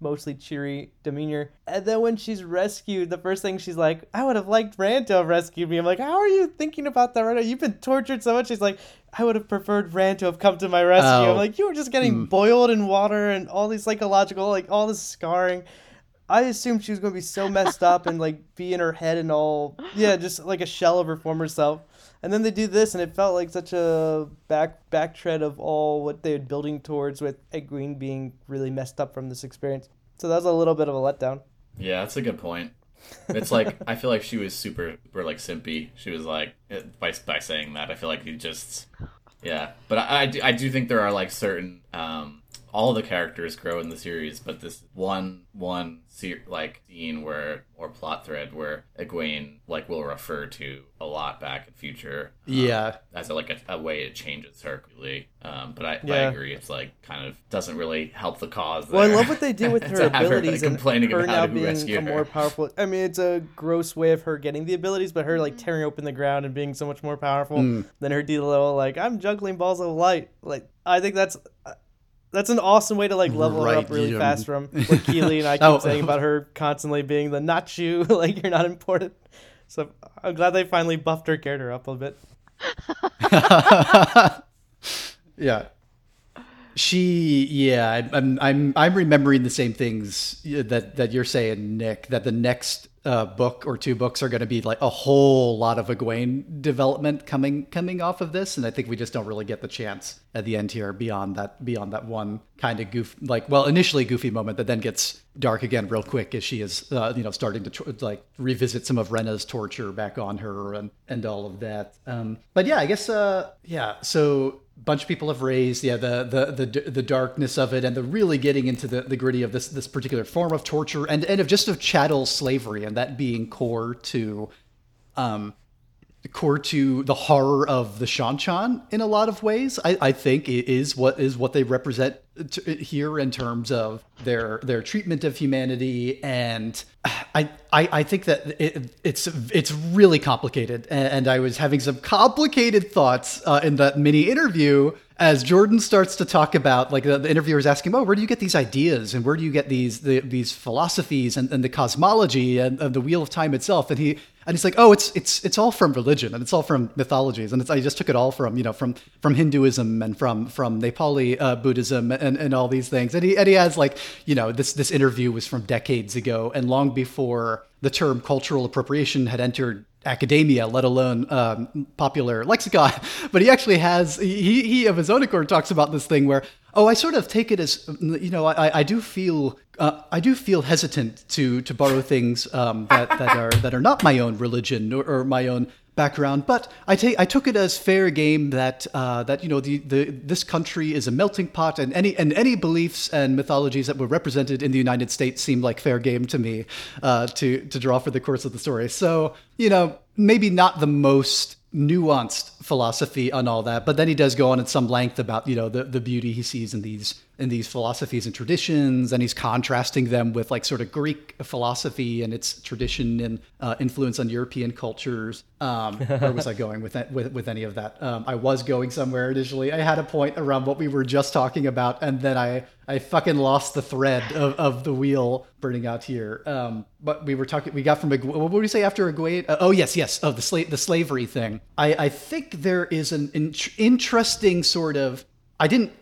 mostly cheery demeanor. And then when she's rescued, the first thing she's like, "I would have liked Rand to have rescued me." I'm like, "How are you thinking about that right now? You've been tortured so much." She's like, I would have preferred Rand to have come to my rescue. Oh. I'm like, you were just getting mm. boiled in water and all these psychological, like all this scarring. I assumed she was going to be so messed up and like be in her head and all, yeah, just like a shell of her former self. And then they do this, and it felt like such a back back tread of all what they were building towards with Egwene being really messed up from this experience. So that was a little bit of a letdown. Yeah, that's a good point. It's like I feel like she was super, super like simpy. She was like by by saying that. I feel like you just yeah. But I, I do, I do think there are like certain um all the characters grow in the series, but this one one like scene where or plot thread where Egwene like will refer to a lot back in future. Um, yeah, as a, like a, a, way it changes her quickly. Um, but I, yeah. I agree, it's like kind of doesn't really help the cause. There. Well, I love what they do with her abilities her, like, and her now being a more powerful. I mean, it's a gross way of her getting the abilities, but her like mm-hmm. tearing open the ground and being so much more powerful mm. than her deal. Like I'm juggling balls of light. Like I think that's that's an awesome way to like level right, her up really fast from what Keeley and I keep oh. saying about her constantly being the not you, like you're not important. So I'm glad they finally buffed her character up a bit. yeah. She, yeah, I'm, I'm, I'm remembering the same things that that you're saying, Nick. That the next uh, book or two books are going to be like a whole lot of Egwene development coming coming off of this, and I think we just don't really get the chance at the end here beyond that beyond that one kind of goof like well initially goofy moment that then gets dark again real quick as she is uh, you know starting to like revisit some of Renna's torture back on her and and all of that. Um, but yeah, I guess uh, yeah. So bunch of people have raised yeah the, the the the darkness of it and the really getting into the, the gritty of this this particular form of torture and and of just of chattel slavery and that being core to um core to the horror of the Seanchan in a lot of ways. I, I think is what is what they represent here in terms of their their treatment of humanity, and I I, I think that it, it's it's really complicated. And, I was having some complicated thoughts uh, in that mini interview as Jordan starts to talk about, like the, the interviewer is asking, "Oh, where do you get these ideas, and where do you get these the, these philosophies and, and the cosmology and, and the wheel of time itself?" And he and he's like, "Oh, it's it's it's all from religion and it's all from mythologies, and I just took it all from you know from from Hinduism and from from Nepali uh, Buddhism and, and all these things." And he and he has like you know this this interview was from decades ago and long before the term cultural appropriation had entered academia, let alone um, popular lexicon. But he actually has he he of his own accord talks about this thing where oh I sort of take it as you know I I do feel uh, I do feel hesitant to to borrow things um, that that are that are not my own religion or, or my own background, but I take I took it as fair game that uh, that you know the, the this country is a melting pot, and any and any beliefs and mythologies that were represented in the United States seemed like fair game to me uh, to to draw for the course of the story. So you know maybe not the most nuanced philosophy on all that, but then he does go on at some length about you know the the beauty he sees in these in these philosophies and traditions, and he's contrasting them with like sort of Greek philosophy and its tradition and uh, influence on European cultures. Um, where was I going with, that, with with any of that? Um, I was going somewhere initially. I had a point around what we were just talking about, and then I I fucking lost the thread of, of the wheel burning out here. Um, but we were talking. We got from what would we say after Egwene? Uh, oh yes, yes. Oh, the slave the slavery thing. I I think there is an in- interesting sort of. I didn't.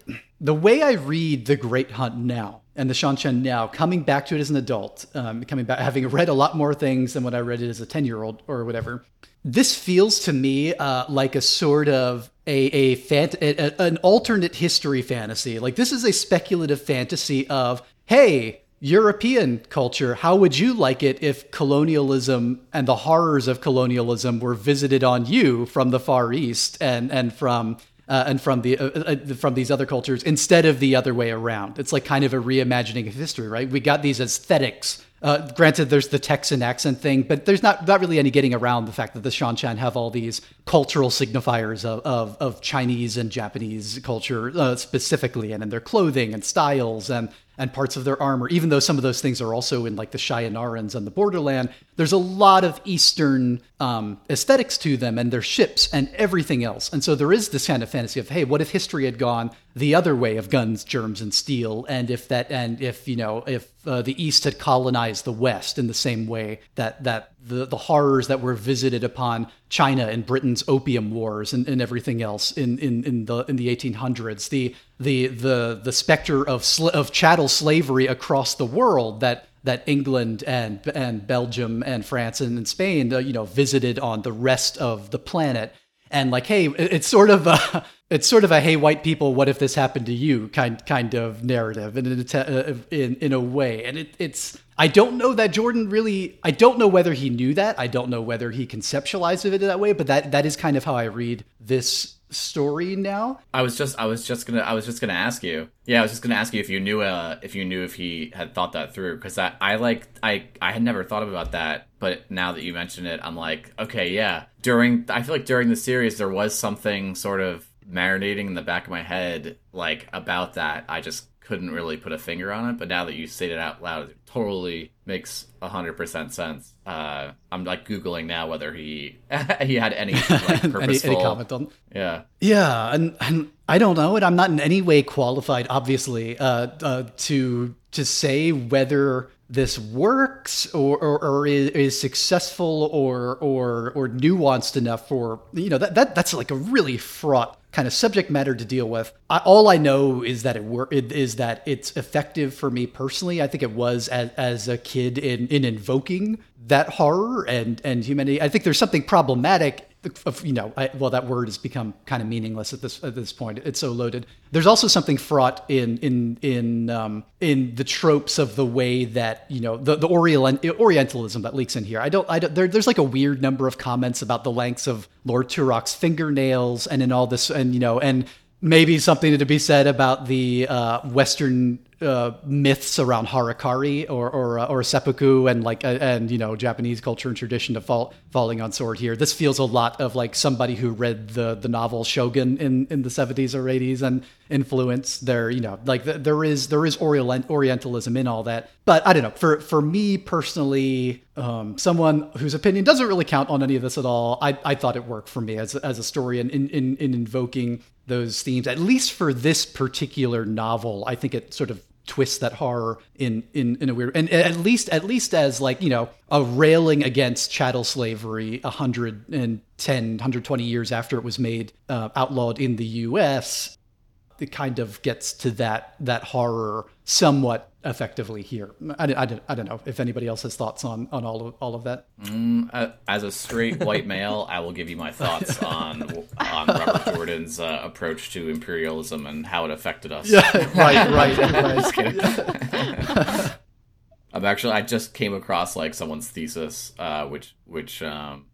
The way I read The Great Hunt now and the Seanchan now, coming back to it as an adult, um, coming back, having read a lot more things than when I read it as a 10 year old or whatever, this feels to me uh, like a sort of a, a, fant- a, an alternate history fantasy. Like this is a speculative fantasy of, hey, European culture, how would you like it if colonialism and the horrors of colonialism were visited on you from the Far East and and from uh, and from the uh, uh, from these other cultures instead of the other way around. It's like kind of a reimagining of history, right? We got these aesthetics. Uh, granted, there's the Texan accent thing, but there's not not really any getting around the fact that the Seanchan have all these cultural signifiers of, of, of Chinese and Japanese culture uh, specifically, and in their clothing and styles and and parts of their armor, even though some of those things are also in like the Shienarans and the borderland, there's a lot of Eastern um, aesthetics to them and their ships and everything else. And so there is this kind of fantasy of, hey, what if history had gone the other way of guns, germs, and steel? And if that, and if, you know, if uh, the East had colonized the West in the same way that, that the, the horrors that were visited upon China and Britain's opium wars and, and everything else in, in, in the in the 1800s, the the the the specter of sl- of chattel slavery across the world that that England and and Belgium and France and, and Spain, uh, you know, visited on the rest of the planet. And like, hey, it's sort of a, it's sort of a hey, white people, what if this happened to you kind kind of narrative, in in uh, in, in a way. And it, it's I don't know that Jordan really. I don't know whether he knew that. I don't know whether he conceptualized it that way. But that that is kind of how I read this story now. I was just I was just gonna I was just gonna ask you. Yeah, I was just gonna ask you if you knew uh if you knew if he had thought that through because I I like I I had never thought about that, but now that you mention it, I'm like okay yeah. During I feel like during the series there was something sort of marinating in the back of my head like about that. I just couldn't really put a finger on it, but now that you say it out loud, it totally makes hundred percent sense. Uh, I'm like googling now whether he he had any like purposeful any, any comment on. Yeah, yeah, and and I don't know, and I'm not in any way qualified, obviously, uh, uh, to to say whether this works or, or, or is, is, successful or or or nuanced enough for you know that, that that's like a really fraught kind of subject matter to deal with. I, all I know is that it, wor- it is that it's effective for me personally. I think it was as, as a kid in in invoking that horror and and humanity. I think there's something problematic of you know I, well that word has become kind of meaningless at this at this point. It's so loaded. There's also something fraught in in in um, in the tropes of the way that you know the the Orient, orientalism that leaks in here. I don't i don't there, there's like a weird number of comments about the lengths of lord Turak's fingernails and in all this and you know and maybe something to be said about the uh, western uh, myths around harakiri or or, uh, or seppuku and like uh, and you know Japanese culture and tradition of fall, falling on sword here. This feels a lot of like somebody who read the the novel Shogun in in the 70s or 80s and influence there you know like the, there is there is orient, orientalism in all that but i don't know for for me personally um, someone whose opinion doesn't really count on any of this at all i i thought it worked for me as as a story in in in invoking those themes at least for this particular novel i think it sort of twist that horror in in in a weird and at least at least as like you know a railing against chattel slavery 110 120 years after it was made uh, outlawed in the US it kind of gets to that that horror somewhat effectively here. I, I, I, don't know if anybody else has thoughts on, on all of all of that. Mm, as a straight white male, I will give you my thoughts on on Robert Jordan's uh, approach to imperialism and how it affected us. Yeah, right, right. right. I'm actually I just came across like someone's thesis, uh, which which um,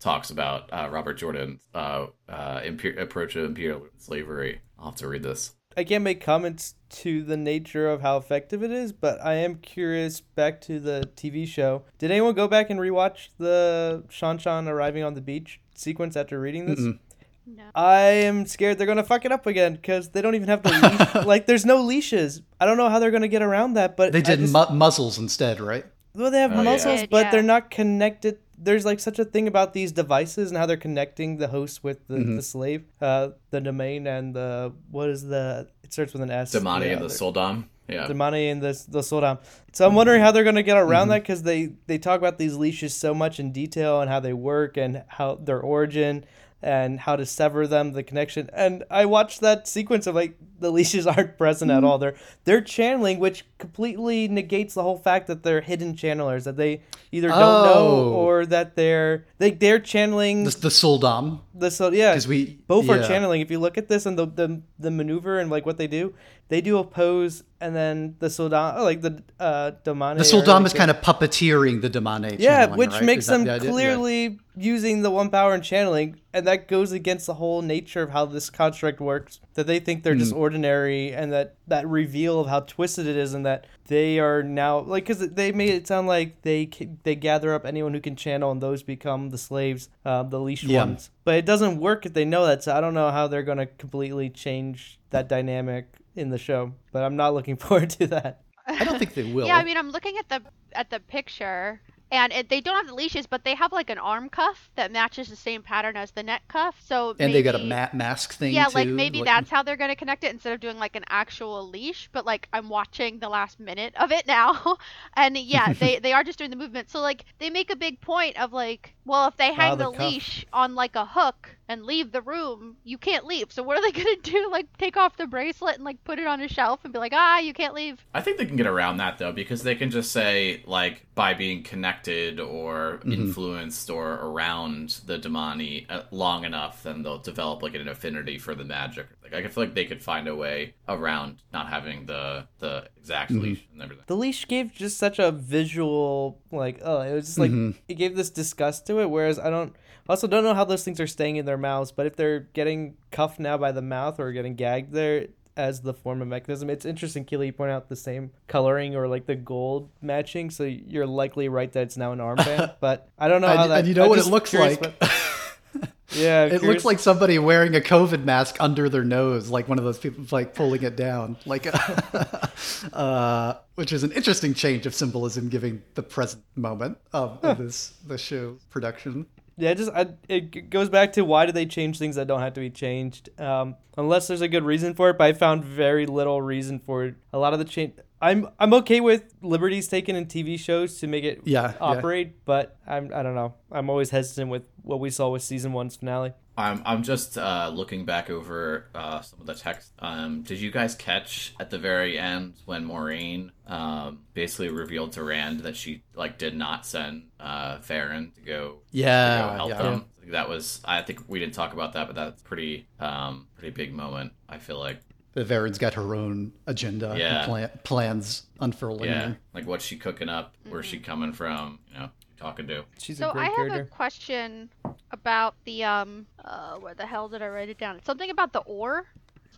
talks about uh, Robert Jordan's uh, uh, imper- approach to imperial slavery. I'll have to read this. I can't make comments to the nature of how effective it is, but I am curious back to the TV show. Did anyone go back and rewatch the Seanchan arriving on the beach sequence after reading this? Mm-mm. No. I am scared they're gonna fuck it up again because they don't even have the leash. like, there's no leashes. I don't know how they're gonna get around that. But they did just... mu- muzzles instead, right? Well, they have oh, muzzles, yeah. but yeah. they're not connected. There's like such a thing about these devices and how they're connecting the host with the, mm-hmm. the slave, uh, the damane and the what is the? It starts with an S. Damane yeah, and the sul'dam. Yeah. Damane and the the sul'dam. So I'm wondering how they're gonna get around mm-hmm. that because they they talk about these leashes so much in detail and how they work and how their origin and how to sever them, the connection. And I watched that sequence of like the leashes aren't present mm-hmm. at all. They're they're channeling, which completely negates the whole fact that they're hidden channelers that they either don't oh. know or that they're they they're channeling the, the sul'dam. The so yeah, because we both yeah. are channeling. If you look at this and the, the the maneuver and like what they do, they do a pose and then the sul'dam, like the uh, damane. The like is kind of puppeteering the damane. Yeah, which right? makes them the clearly yeah. using the one power and channeling, and that goes against the whole nature of how this construct works. That they think they're mm. just ordinary, and that that reveal of how twisted it is, and that they are now like because they made it sound like they they gather up anyone who can channel, and those become the slaves, uh, the leashed yeah. ones. But it doesn't work if they know that. So I don't know how they're going to completely change that dynamic in the show, but I'm not looking forward to that. I don't think they will. yeah, I mean, I'm looking at the at the picture, and it, they don't have the leashes, but they have like an arm cuff that matches the same pattern as the neck cuff. So and maybe, they got a ma- mask thing. Yeah, too, like maybe like... that's how they're going to connect it instead of doing like an actual leash. But like I'm watching the last minute of it now, and yeah, they they are just doing the movement. So like they make a big point of like, well, if they hang the, the leash on like a hook and leave the room, you can't leave. So what are they gonna do? Like take off the bracelet and like put it on a shelf and be like, ah, you can't leave. I think they can get around that though because they can just say like by being connected or mm-hmm. influenced or around the damane uh, long enough, then they'll develop like an affinity for the magic. Like I feel like they could find a way around not having the the exact mm-hmm. leash and everything. The leash gave just such a visual like oh it was just like mm-hmm. it gave this disgust to it. Whereas I don't also don't know how those things are staying in their mouths. But if they're getting cuffed now by the mouth or getting gagged there, as the form of mechanism. It's interesting, Keeley, you point out the same coloring or like the gold matching, so you're likely right that it's now an armband. but I don't know how and, that. And you know I'm what it looks like. yeah, it curious. looks like somebody wearing a COVID mask under their nose, like one of those people like pulling it down, like, uh, which is an interesting change of symbolism, giving the present moment of, of this the show production yeah, just I, it goes back to why do they change things that don't have to be changed? Um, unless there's a good reason for it. But I found very little reason for it. A lot of the change. I'm I'm okay with liberties taken in TV shows to make it yeah, operate, yeah. but I'm I don't know. I'm always hesitant with what we saw with season one's finale. I'm I'm just uh, looking back over uh, some of the text. Um, did you guys catch at the very end when Moiraine um, basically revealed to Rand that she like did not send uh, Verin to go yeah to go help yeah. them? That was I think we didn't talk about that, but that's pretty um, pretty big moment. I feel like Verin's got her own agenda, yeah. Plan, plans unfurling. Yeah, like what's she cooking up? Where's she coming from? You know, talking to. She's so a great I character. have a question about the um uh where the hell did I write it down? It's something about the ore.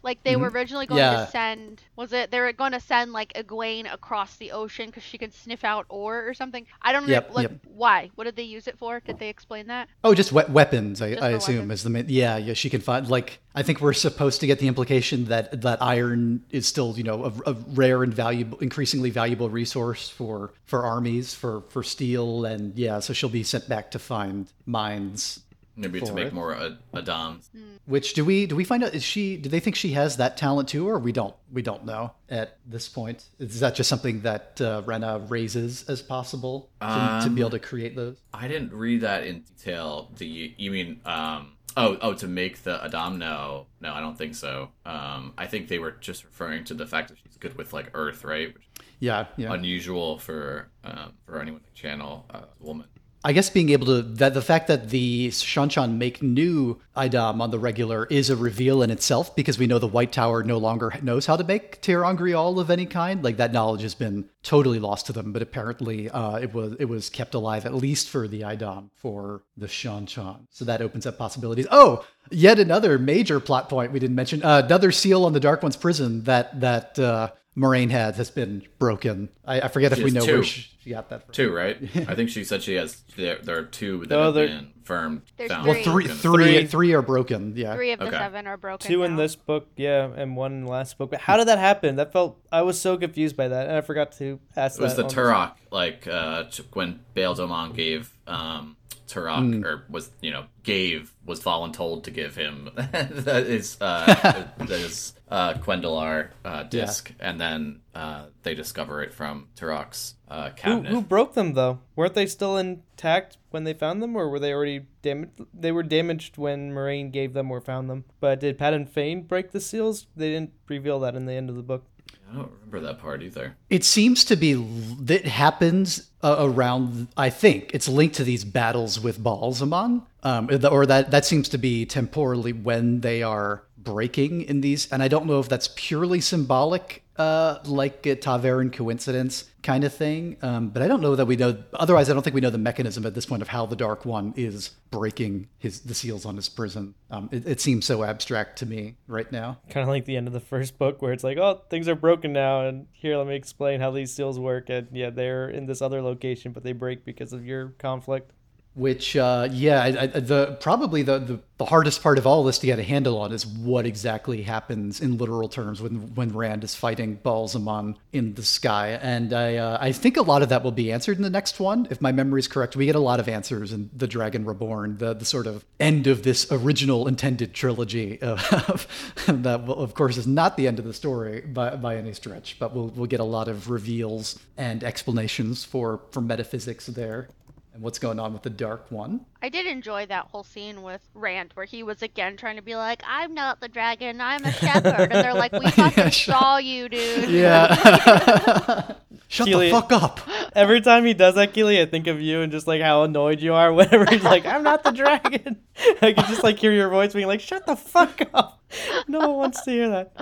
Like they mm-hmm. were originally going yeah. to send, was it? They were going to send like Egwene across the ocean because she could sniff out ore or something. I don't yep, know, like yep. why. What did they use it for? Did they explain that? Oh, just we- weapons. I, I assume weapons? is the main. Yeah, yeah. She can find like I think we're supposed to get the implication that that iron is still you know a, a rare and valuable, increasingly valuable resource for for armies for for steel and yeah. So she'll be sent back to find mines Maybe to make it. more a, a'dams. Hmm. Which do we do we find out? Is she? Do they think she has that talent too, or we don't? We don't know at this point. Is that just something that uh, Renna raises as possible to, um, to, be able to create those? I didn't read that in detail. Do you? You mean? Um, oh, oh, to make the a'dam? No, no, I don't think so. Um, I think they were just referring to the fact that she's good with like Earth, right? Yeah, yeah. Unusual for um, for anyone to channel a woman. I guess being able to that the fact that the Seanchan make new a'dam on the regular is a reveal in itself because we know the White Tower no longer knows how to make ter'angreal of any kind. Like that knowledge has been totally lost to them, but apparently uh, it was it was kept alive at least for the a'dam for the Seanchan. So that opens up possibilities. Oh, yet another major plot point we didn't mention. Uh, another seal on the Dark One's prison that that uh, Moiraine had has been broken. I, I forget she if we know two. where she, she, got that from. Two, right? I think she said she has. There, there are two that oh, have been firm. Found. Well, three, three, three are broken. Yeah, three of the okay. seven are broken. Two now. in this book, yeah, and one in the last book. But how did that happen? That felt I was so confused by that, and I forgot to ask. It was the Turak, like uh, when Bayle Domon gave um, Turak mm. or was you know gave was voluntold to give him his uh, his uh, cuendillar uh, disc, yeah. and then uh, they discover it from Turak's uh, cabinet. Who, who, broke them though? Weren't they still intact when they found them, or were they already damaged? They were damaged when Moiraine gave them or found them. But did Padan Fain break the seals? They didn't reveal that in the end of the book. I don't remember that part either. It seems to be that happens uh, around. I think it's linked to these battles with Ba'alzamon, um, or that that seems to be temporally when they are breaking in these. And I don't know if that's purely symbolic uh, like a ta'veren coincidence kind of thing. Um, but I don't know that we know. Otherwise, I don't think we know the mechanism at this point of how the Dark One is breaking his the seals on his prison. Um, it, it, seems so abstract to me right now. Kind of like the end of the first book, where it's like, oh, things are broken now, and here, let me explain how these seals work. And yeah, they're in this other location, but they break because of your conflict which uh, yeah I, I, the probably the, the, the hardest part of all this to get a handle on is what exactly happens in literal terms when when Rand is fighting Ba'alzamon in the sky. And I uh, I think a lot of that will be answered in the next one. If my memory is correct we get a lot of answers in the Dragon Reborn the the sort of end of this original intended trilogy of, that of course is not the end of the story by, by any stretch but we'll we'll get a lot of reveals and explanations for for metaphysics there and what's going on with the Dark One. I did enjoy that whole scene with Rand where he was again trying to be like, I'm not the dragon, I'm a shepherd. and they're like, we fucking yeah, saw you, dude. Yeah. Shut Keeley, the fuck up. Every time he does that, Keeley, I think of you and just like how annoyed you are whenever he's like, I'm not the dragon. I can just like hear your voice being like, shut the fuck up. No one wants to hear that.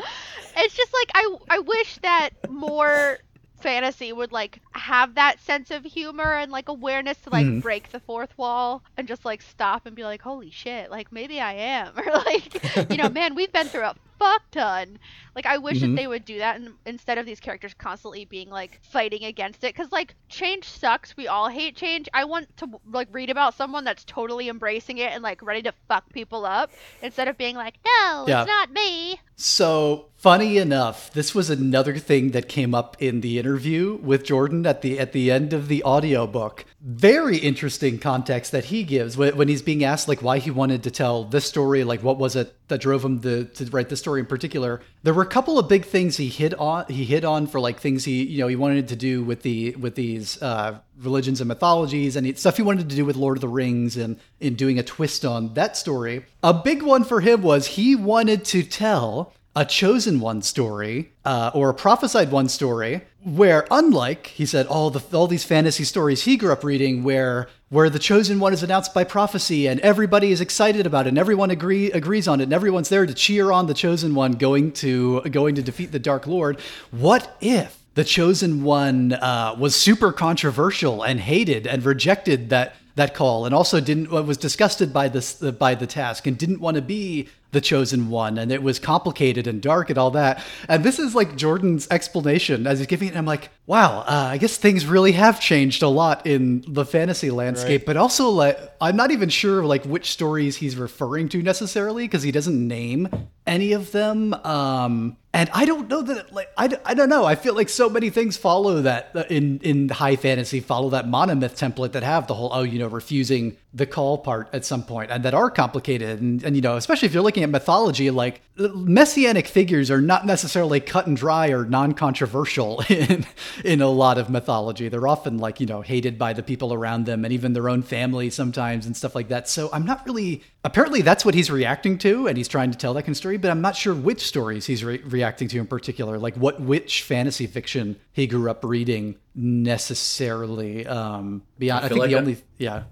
It's just like, I, I wish that more fantasy would like have that sense of humor and like awareness to like mm. break the fourth wall and just like stop and be like, holy shit, like maybe I am, or like, you know, man, we've been through a fuck ton. Like I wish mm-hmm. that they would do that and, instead of these characters constantly being like fighting against it cuz like change sucks. We all hate change. I want to like read about someone that's totally embracing it and like ready to fuck people up instead of being like, "No, yeah. it's not me." So, funny enough, this was another thing that came up in the interview with Jordan at the at the end of the audiobook. Very interesting context that he gives when, when he's being asked like why he wanted to tell this story, like what was it that drove him to, to write this story in particular. There were a couple of big things he hit on. He hit on for like things he you know he wanted to do with the with these uh, religions and mythologies and stuff he wanted to do with Lord of the Rings and in doing a twist on that story. A big one for him was he wanted to tell a chosen one story uh, or a prophesied one story where unlike he said all the all these fantasy stories he grew up reading where where the chosen one is announced by prophecy and everybody is excited about it and everyone agree agrees on it and everyone's there to cheer on the chosen one going to going to defeat the dark lord. What if the chosen one uh, was super controversial and hated and rejected that that call and also didn't was disgusted by this by the task and didn't want to be the chosen one and it was complicated and dark and all that and this is like jordan's explanation as he's giving it i'm like wow uh, i guess things really have changed a lot in the fantasy landscape right. but also like i'm not even sure like which stories he's referring to necessarily because he doesn't name any of them um and I don't know that like I, I don't know I feel like so many things follow that uh, in in high fantasy follow that monomyth template that have the whole oh you know refusing the call part at some point and that are complicated. And, and you know especially if you're looking at mythology like messianic figures are not necessarily cut and dry or non-controversial in in a lot of mythology. They're often like you know hated by the people around them and even their own family sometimes and stuff like that. So i'm not really apparently that's what he's reacting to and he's trying to tell that kind of story but i'm not sure which stories he's re- reacting to in particular like what which fantasy fiction he grew up reading necessarily um beyond i, I think like the only yeah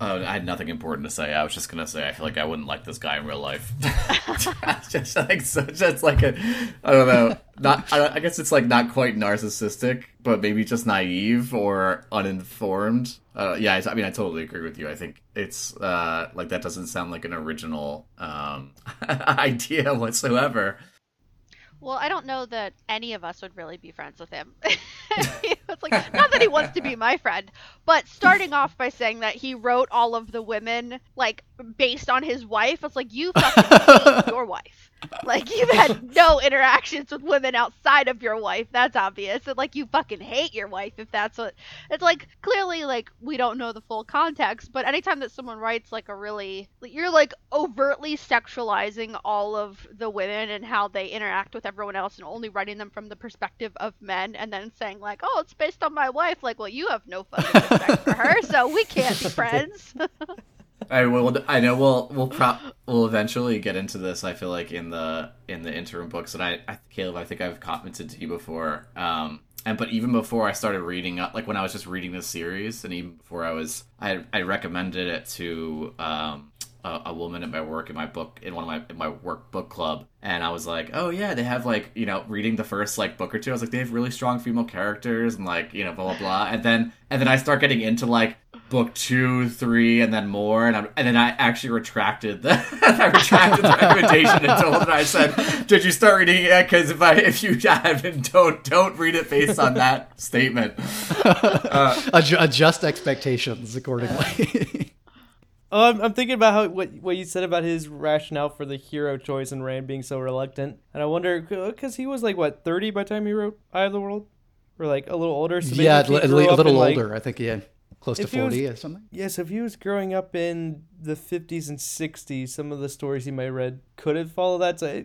Oh, I had nothing important to say. I was just gonna say I feel like I wouldn't like this guy in real life. just like so, just like a, I don't know. Not, I, I, guess it's like not quite narcissistic, but maybe just naive or uninformed. Uh, yeah, I, I, mean, I totally agree with you. I think it's uh, like that doesn't sound like an original um, idea whatsoever. Well, I don't know that any of us would really be friends with him. it's like not that he wants to be my friend, but starting off by saying that he wrote all of the women like based on his wife, it's like you fucking hate your wife. Like you've had no interactions with women outside of your wife. That's obvious. And like you fucking hate your wife if that's what it's like clearly like we don't know the full context, but anytime that someone writes like a really you're like overtly sexualizing all of the women and how they interact with everyone else and only writing them from the perspective of men and then saying like, "Oh, it's based on my wife." Like, well, you have no fucking respect for her, so we can't be friends. I will. I know we'll we'll we'll eventually get into this. I feel like in the in the interim books, and I, I Caleb, I think I've commented to you before. Um, and but even before I started reading up, like when I was just reading the series, and even before I was, I I recommended it to um a, a, woman at my work in my book in one of my in my work book club and i was like oh yeah they have like you know reading the first like book or two i was like they have really strong female characters and like you know blah blah blah and then and then i start getting into like book two three and then more and, I'm, and then i actually retracted the i retracted the recommendation and told her i said did you start reading it because if i if you haven't don't don't read it based on that statement uh, adjust expectations accordingly Oh, I'm, I'm thinking about how what what you said about his rationale for the hero choice and Rand being so reluctant, and I wonder because he was like what 30 by the time he wrote Eye of the World, or like a little older. So yeah, a little older. I think yeah, close to 40 was, or something. Yes, if he was growing up in the 50s and 60s, some of the stories he might have read could have followed that. So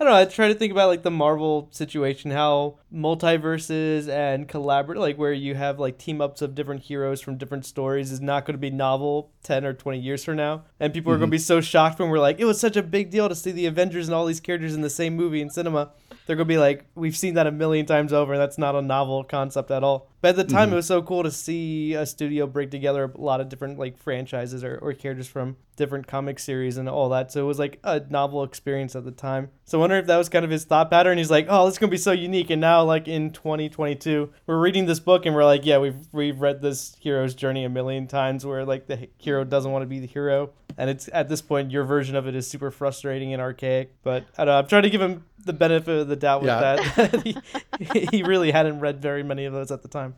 I don't know. I try to think about like the Marvel situation, how multiverses and collaborate, like where you have like team ups of different heroes from different stories, is not going to be novel ten or twenty years from now, and people mm-hmm. are going to be so shocked when we're like, it was such a big deal to see the Avengers and all these characters in the same movie in cinema. They're going to be like, we've seen that a million times over. That's not a novel concept at all. But at the time, mm-hmm. it was so cool to see a studio bring together a lot of different like franchises or, or characters from different comic series and all that. So it was like a novel experience at the time. So I wonder if that was kind of his thought pattern. He's like, oh, this is gonna be so unique. And now, like in 2022, we're reading this book and we're like, yeah, we've we've read this hero's journey a million times, where like the hero doesn't want to be the hero, and it's at this point your version of it is super frustrating and archaic. But I don't know. I'm trying to give him the benefit of the doubt with yeah. that. he, he really hadn't read very many of those at the time.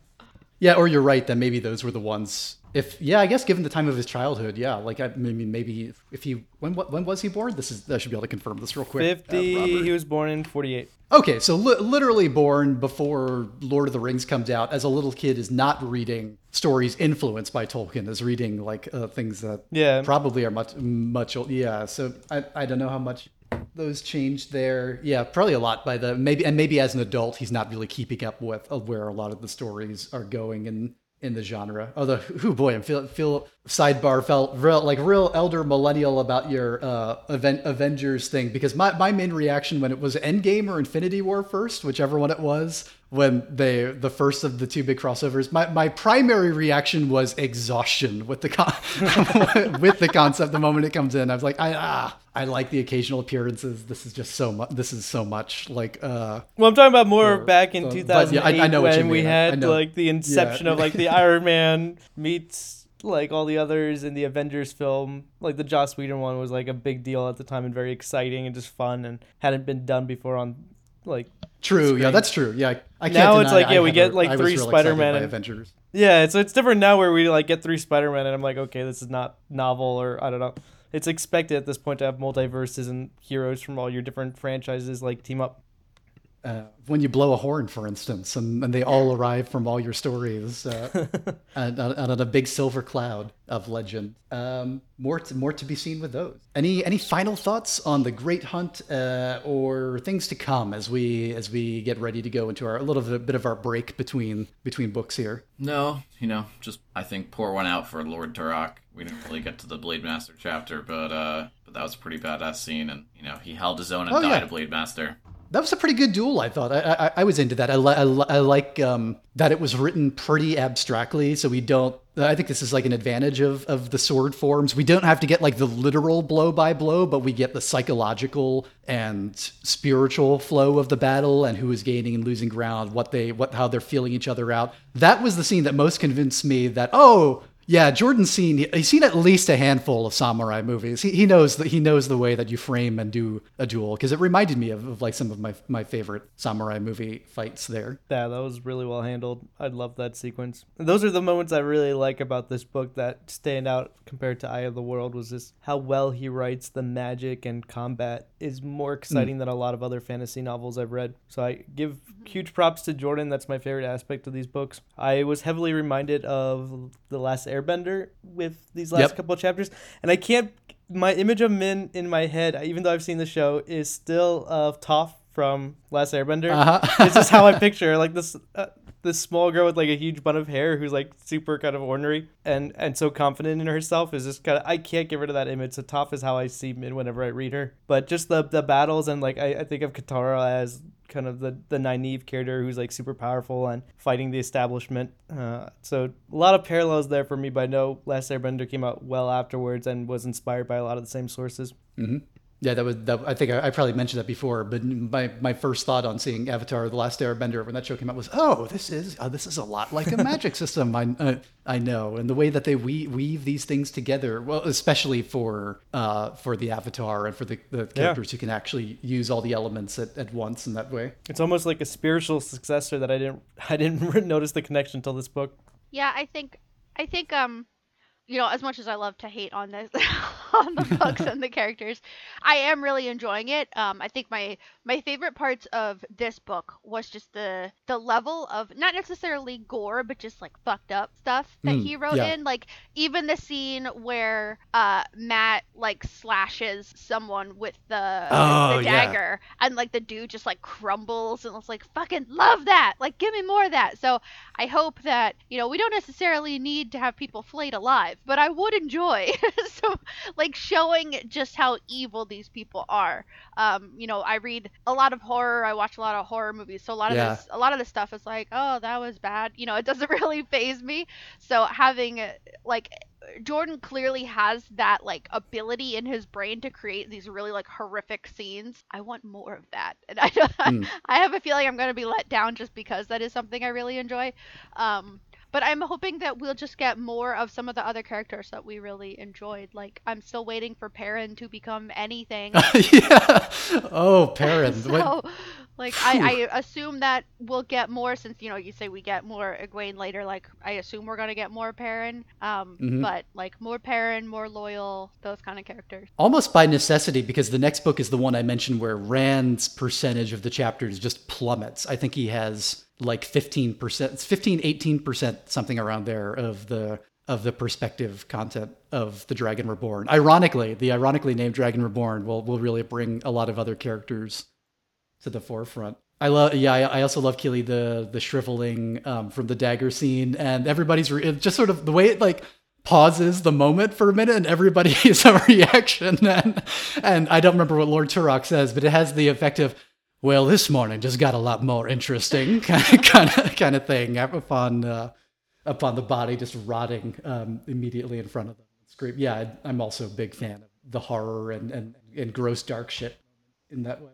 Yeah, or you're right that maybe those were the ones. If yeah, I guess given the time of his childhood, yeah, like I mean, maybe if he when when was he born? This is I should be able to confirm this real quick. Fifty. Uh, he was born in forty eight. Okay, so li- literally born before Lord of the Rings comes out. As a little kid, is not reading stories influenced by Tolkien. Is reading like uh, things that yeah probably are much much old. Yeah, so I I don't know how much those changed there. Yeah, probably a lot by the maybe and maybe as an adult he's not really keeping up with where a lot of the stories are going and in the genre. Although, oh boy, I'm feel feel sidebar felt real like real elder millennial about your uh, event Avengers thing because my my main reaction when it was Endgame or Infinity War first, whichever one it was, when they the first of the two big crossovers, my my primary reaction was exhaustion with the con- with the concept. The moment it comes in, I was like, I ah. I like the occasional appearances. This is just so much. This is so much like. uh Well, I'm talking about more back in 2008 yeah, I, I know when we had like the inception yeah. of like the Iron Man meets like all the others in the Avengers film. Like the Joss Whedon one was like a big deal at the time and very exciting and just fun and hadn't been done before on like. True. Screen. Yeah, that's true. Yeah, I can't. Now it's like yeah, I we get like three Spider Man and Avengers. Yeah, so it's different now where we like get three Spider Man and I'm like, okay, this is not novel or I don't know it's expected at this point to have multiverses and heroes from all your different franchises like team up. Uh, when you blow a horn, for instance, and, and they all arrive from all your stories, uh, and, and, on a big silver cloud of legend. Um, more to, more to be seen with those. Any any final thoughts on the Great Hunt uh, or things to come as we as we get ready to go into our a little bit, bit of our break between between books here? No, you know, just I think pour one out for Lord Turak. We didn't really get to the Blade Master chapter, but uh, but that was a pretty badass scene, and you know he held his own and oh, died yeah. a Blade Master that was a pretty good duel. I thought. I I, I was into that. I, li- I, li- I like um, that it was written pretty abstractly, so we don't. I think this is like an advantage of of the sword forms. We don't have to get like the literal blow by blow, but we get the psychological and spiritual flow of the battle and who is gaining and losing ground, what they what how they're feeling each other out. That was the scene that most convinced me that oh Yeah, Jordan's seen he's seen at least a handful of samurai movies. He, he knows that he knows the way that you frame and do a duel because it reminded me of, of, like some of my my favorite samurai movie fights there. Yeah, that was really well handled. I love that sequence. Those are the moments I really like about this book that stand out compared to Eye of the World was just how well he writes the magic and combat is more exciting mm. than a lot of other fantasy novels I've read. So I give huge props to Jordan. That's my favorite aspect of these books. I was heavily reminded of the last Airbender with these last yep. couple of chapters, and I can't. My image of Min in my head, even though I've seen the show, is still of Toph from Last Airbender. Uh-huh. this is how I picture like this. Uh, this small girl with like a huge bun of hair who's like super kind of ornery and and so confident in herself is just kind of I can't get rid of that image. So Toph is how I see Min whenever I read her. But just the the battles and like I, I think of Katara as kind of the the naive character who's like super powerful and fighting the establishment. Uh, so a lot of parallels there for me. But I know Last Airbender came out well afterwards and was inspired by a lot of the same sources. Mm-hmm. Yeah, that was. That, I think I, I, probably mentioned that before, but my, my first thought on seeing Avatar: The Last Airbender when that show came out was, oh, this is oh, this is a lot like a magic system. I uh, I know, and the way that they we, weave these things together, well, especially for uh, for the Avatar and for the, the characters yeah. who can actually use all the elements at, at once in that way. It's almost like a spiritual successor that I didn't I didn't notice the connection until this book. Yeah, I think I think um you know, as much as I love to hate on this on the books and the characters, I am really enjoying it. Um, I think my my favorite parts of this book was just the the level of not necessarily gore, but just like fucked up stuff that mm, he wrote yeah. in. Like even the scene where uh Mat like slashes someone with the, oh, the dagger, yeah. and like the dude just like crumbles, and it's like fucking love that. Like give me more of that. So I hope that you know we don't necessarily need to have people flayed alive life, but I would enjoy so like showing just how evil these people are. Um, you know, I read a lot of horror, I watch a lot of horror movies, so a lot of yeah. this a lot of this stuff is like, oh, that was bad. You know, it doesn't really phase me. So having like Jordan clearly has that like ability in his brain to create these really like horrific scenes. I want more of that, and I mm. I have a feeling I'm going to be let down just because that is something I really enjoy. Um, but I'm hoping that we'll just get more of some of the other characters that we really enjoyed. Like I'm still waiting for Perrin to become anything. yeah. Oh, Perrin. so, like I, I assume that we'll get more since you know you say we get more Egwene later. Like I assume we're gonna get more Perrin. Um, mm-hmm. but like more Perrin, more Loial, those kind of characters. Almost by necessity, because the next book is the one I mentioned where Rand's percentage of the chapters just plummets. I think he has like 15%, 15, 18%, something around there of the of the perspective content of the Dragon Reborn. Ironically, the ironically named Dragon Reborn will will really bring a lot of other characters to the forefront. I love, yeah. I, I also love Kili the the shriveling um, from the dagger scene, and everybody's re- just sort of the way it like pauses the moment for a minute, and everybody has a reaction. And and I don't remember what Lord Turak says, but it has the effect of well, this morning just got a lot more interesting, kind of kind of thing upon uh, upon the body just rotting um, immediately in front of them. It's great. Yeah, I'm also a big fan of the horror and, and, and gross dark shit in that way.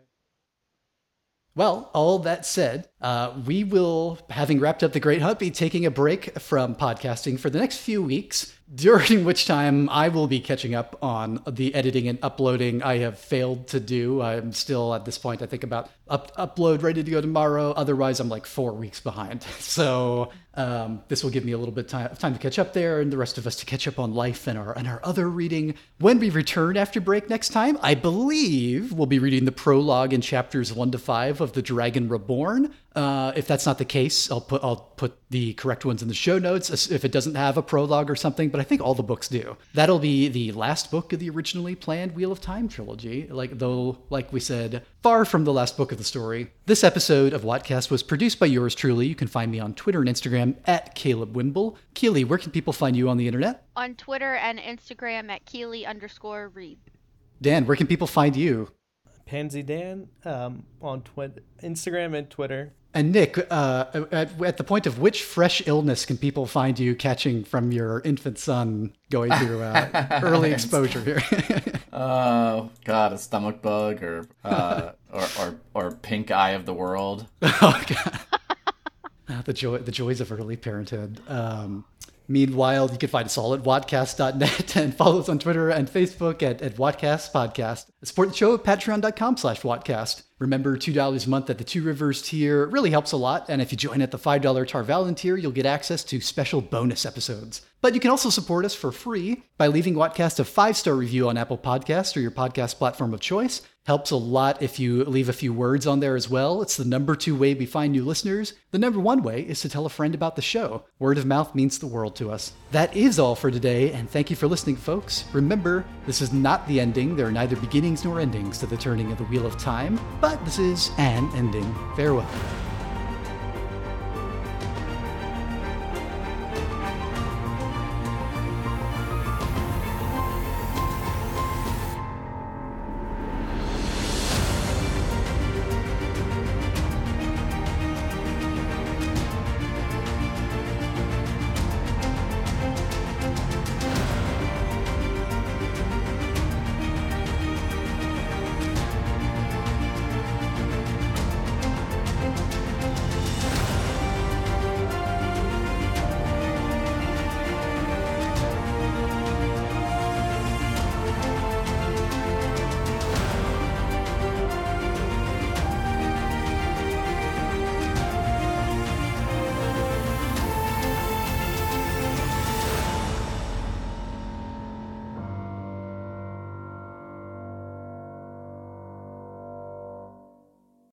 Well, all that said, uh, we will, having wrapped up the Great Hunt, be taking a break from podcasting for the next few weeks during which time I will be catching up on the editing and uploading I have failed to do. I'm still at this point, I think about up- upload ready to go tomorrow. Otherwise, I'm like four weeks behind. So um, this will give me a little bit time, time to catch up there, and the rest of us to catch up on life and our and our other reading. When we return after break next time, I believe we'll be reading the prologue in chapters one to five of The Dragon Reborn. Uh, if that's not the case, I'll put I'll put the correct ones in the show notes if it doesn't have a prologue or something. But I think all the books do. That'll be the last book of the originally planned Wheel of Time trilogy. Like though, like we said, far from the last book of the story. This episode of Wattcast was produced by yours truly. You can find me on Twitter and Instagram at Caleb Wimble. Keeley, where can people find you on the internet? On Twitter and Instagram at Keeley underscore Reed. Dan, where can people find you? Pansy Dan um, on twi- Instagram and Twitter. And Nick, uh, at, at, the point of which fresh illness can people find you catching from your infant son going through uh, early exposure here? oh God, a stomach bug or, uh, or, or or pink eye of the world. Oh God. Uh, the joy, the joys of early parenthood. Um, Meanwhile, you can find us all at wadcast.net and follow us on Twitter and Facebook at, at Podcast. Support the show at patreon.com slash Wadcast. Remember, $2 a month at the Two Rivers tier really helps a lot, and if you join at the $5 Tar Valon tier, you'll get access to special bonus episodes. But you can also support us for free by leaving Wadcast a five-star review on Apple Podcasts or your podcast platform of choice. Helps a lot if you leave a few words on there as well. It's the number two way we find new listeners. The number one way is to tell a friend about the show. Word of mouth means the world to us. That is all for today, and thank you for listening, folks. Remember, this is not the ending. There are neither beginnings nor endings to the turning of the wheel of time, but this is an ending. Farewell.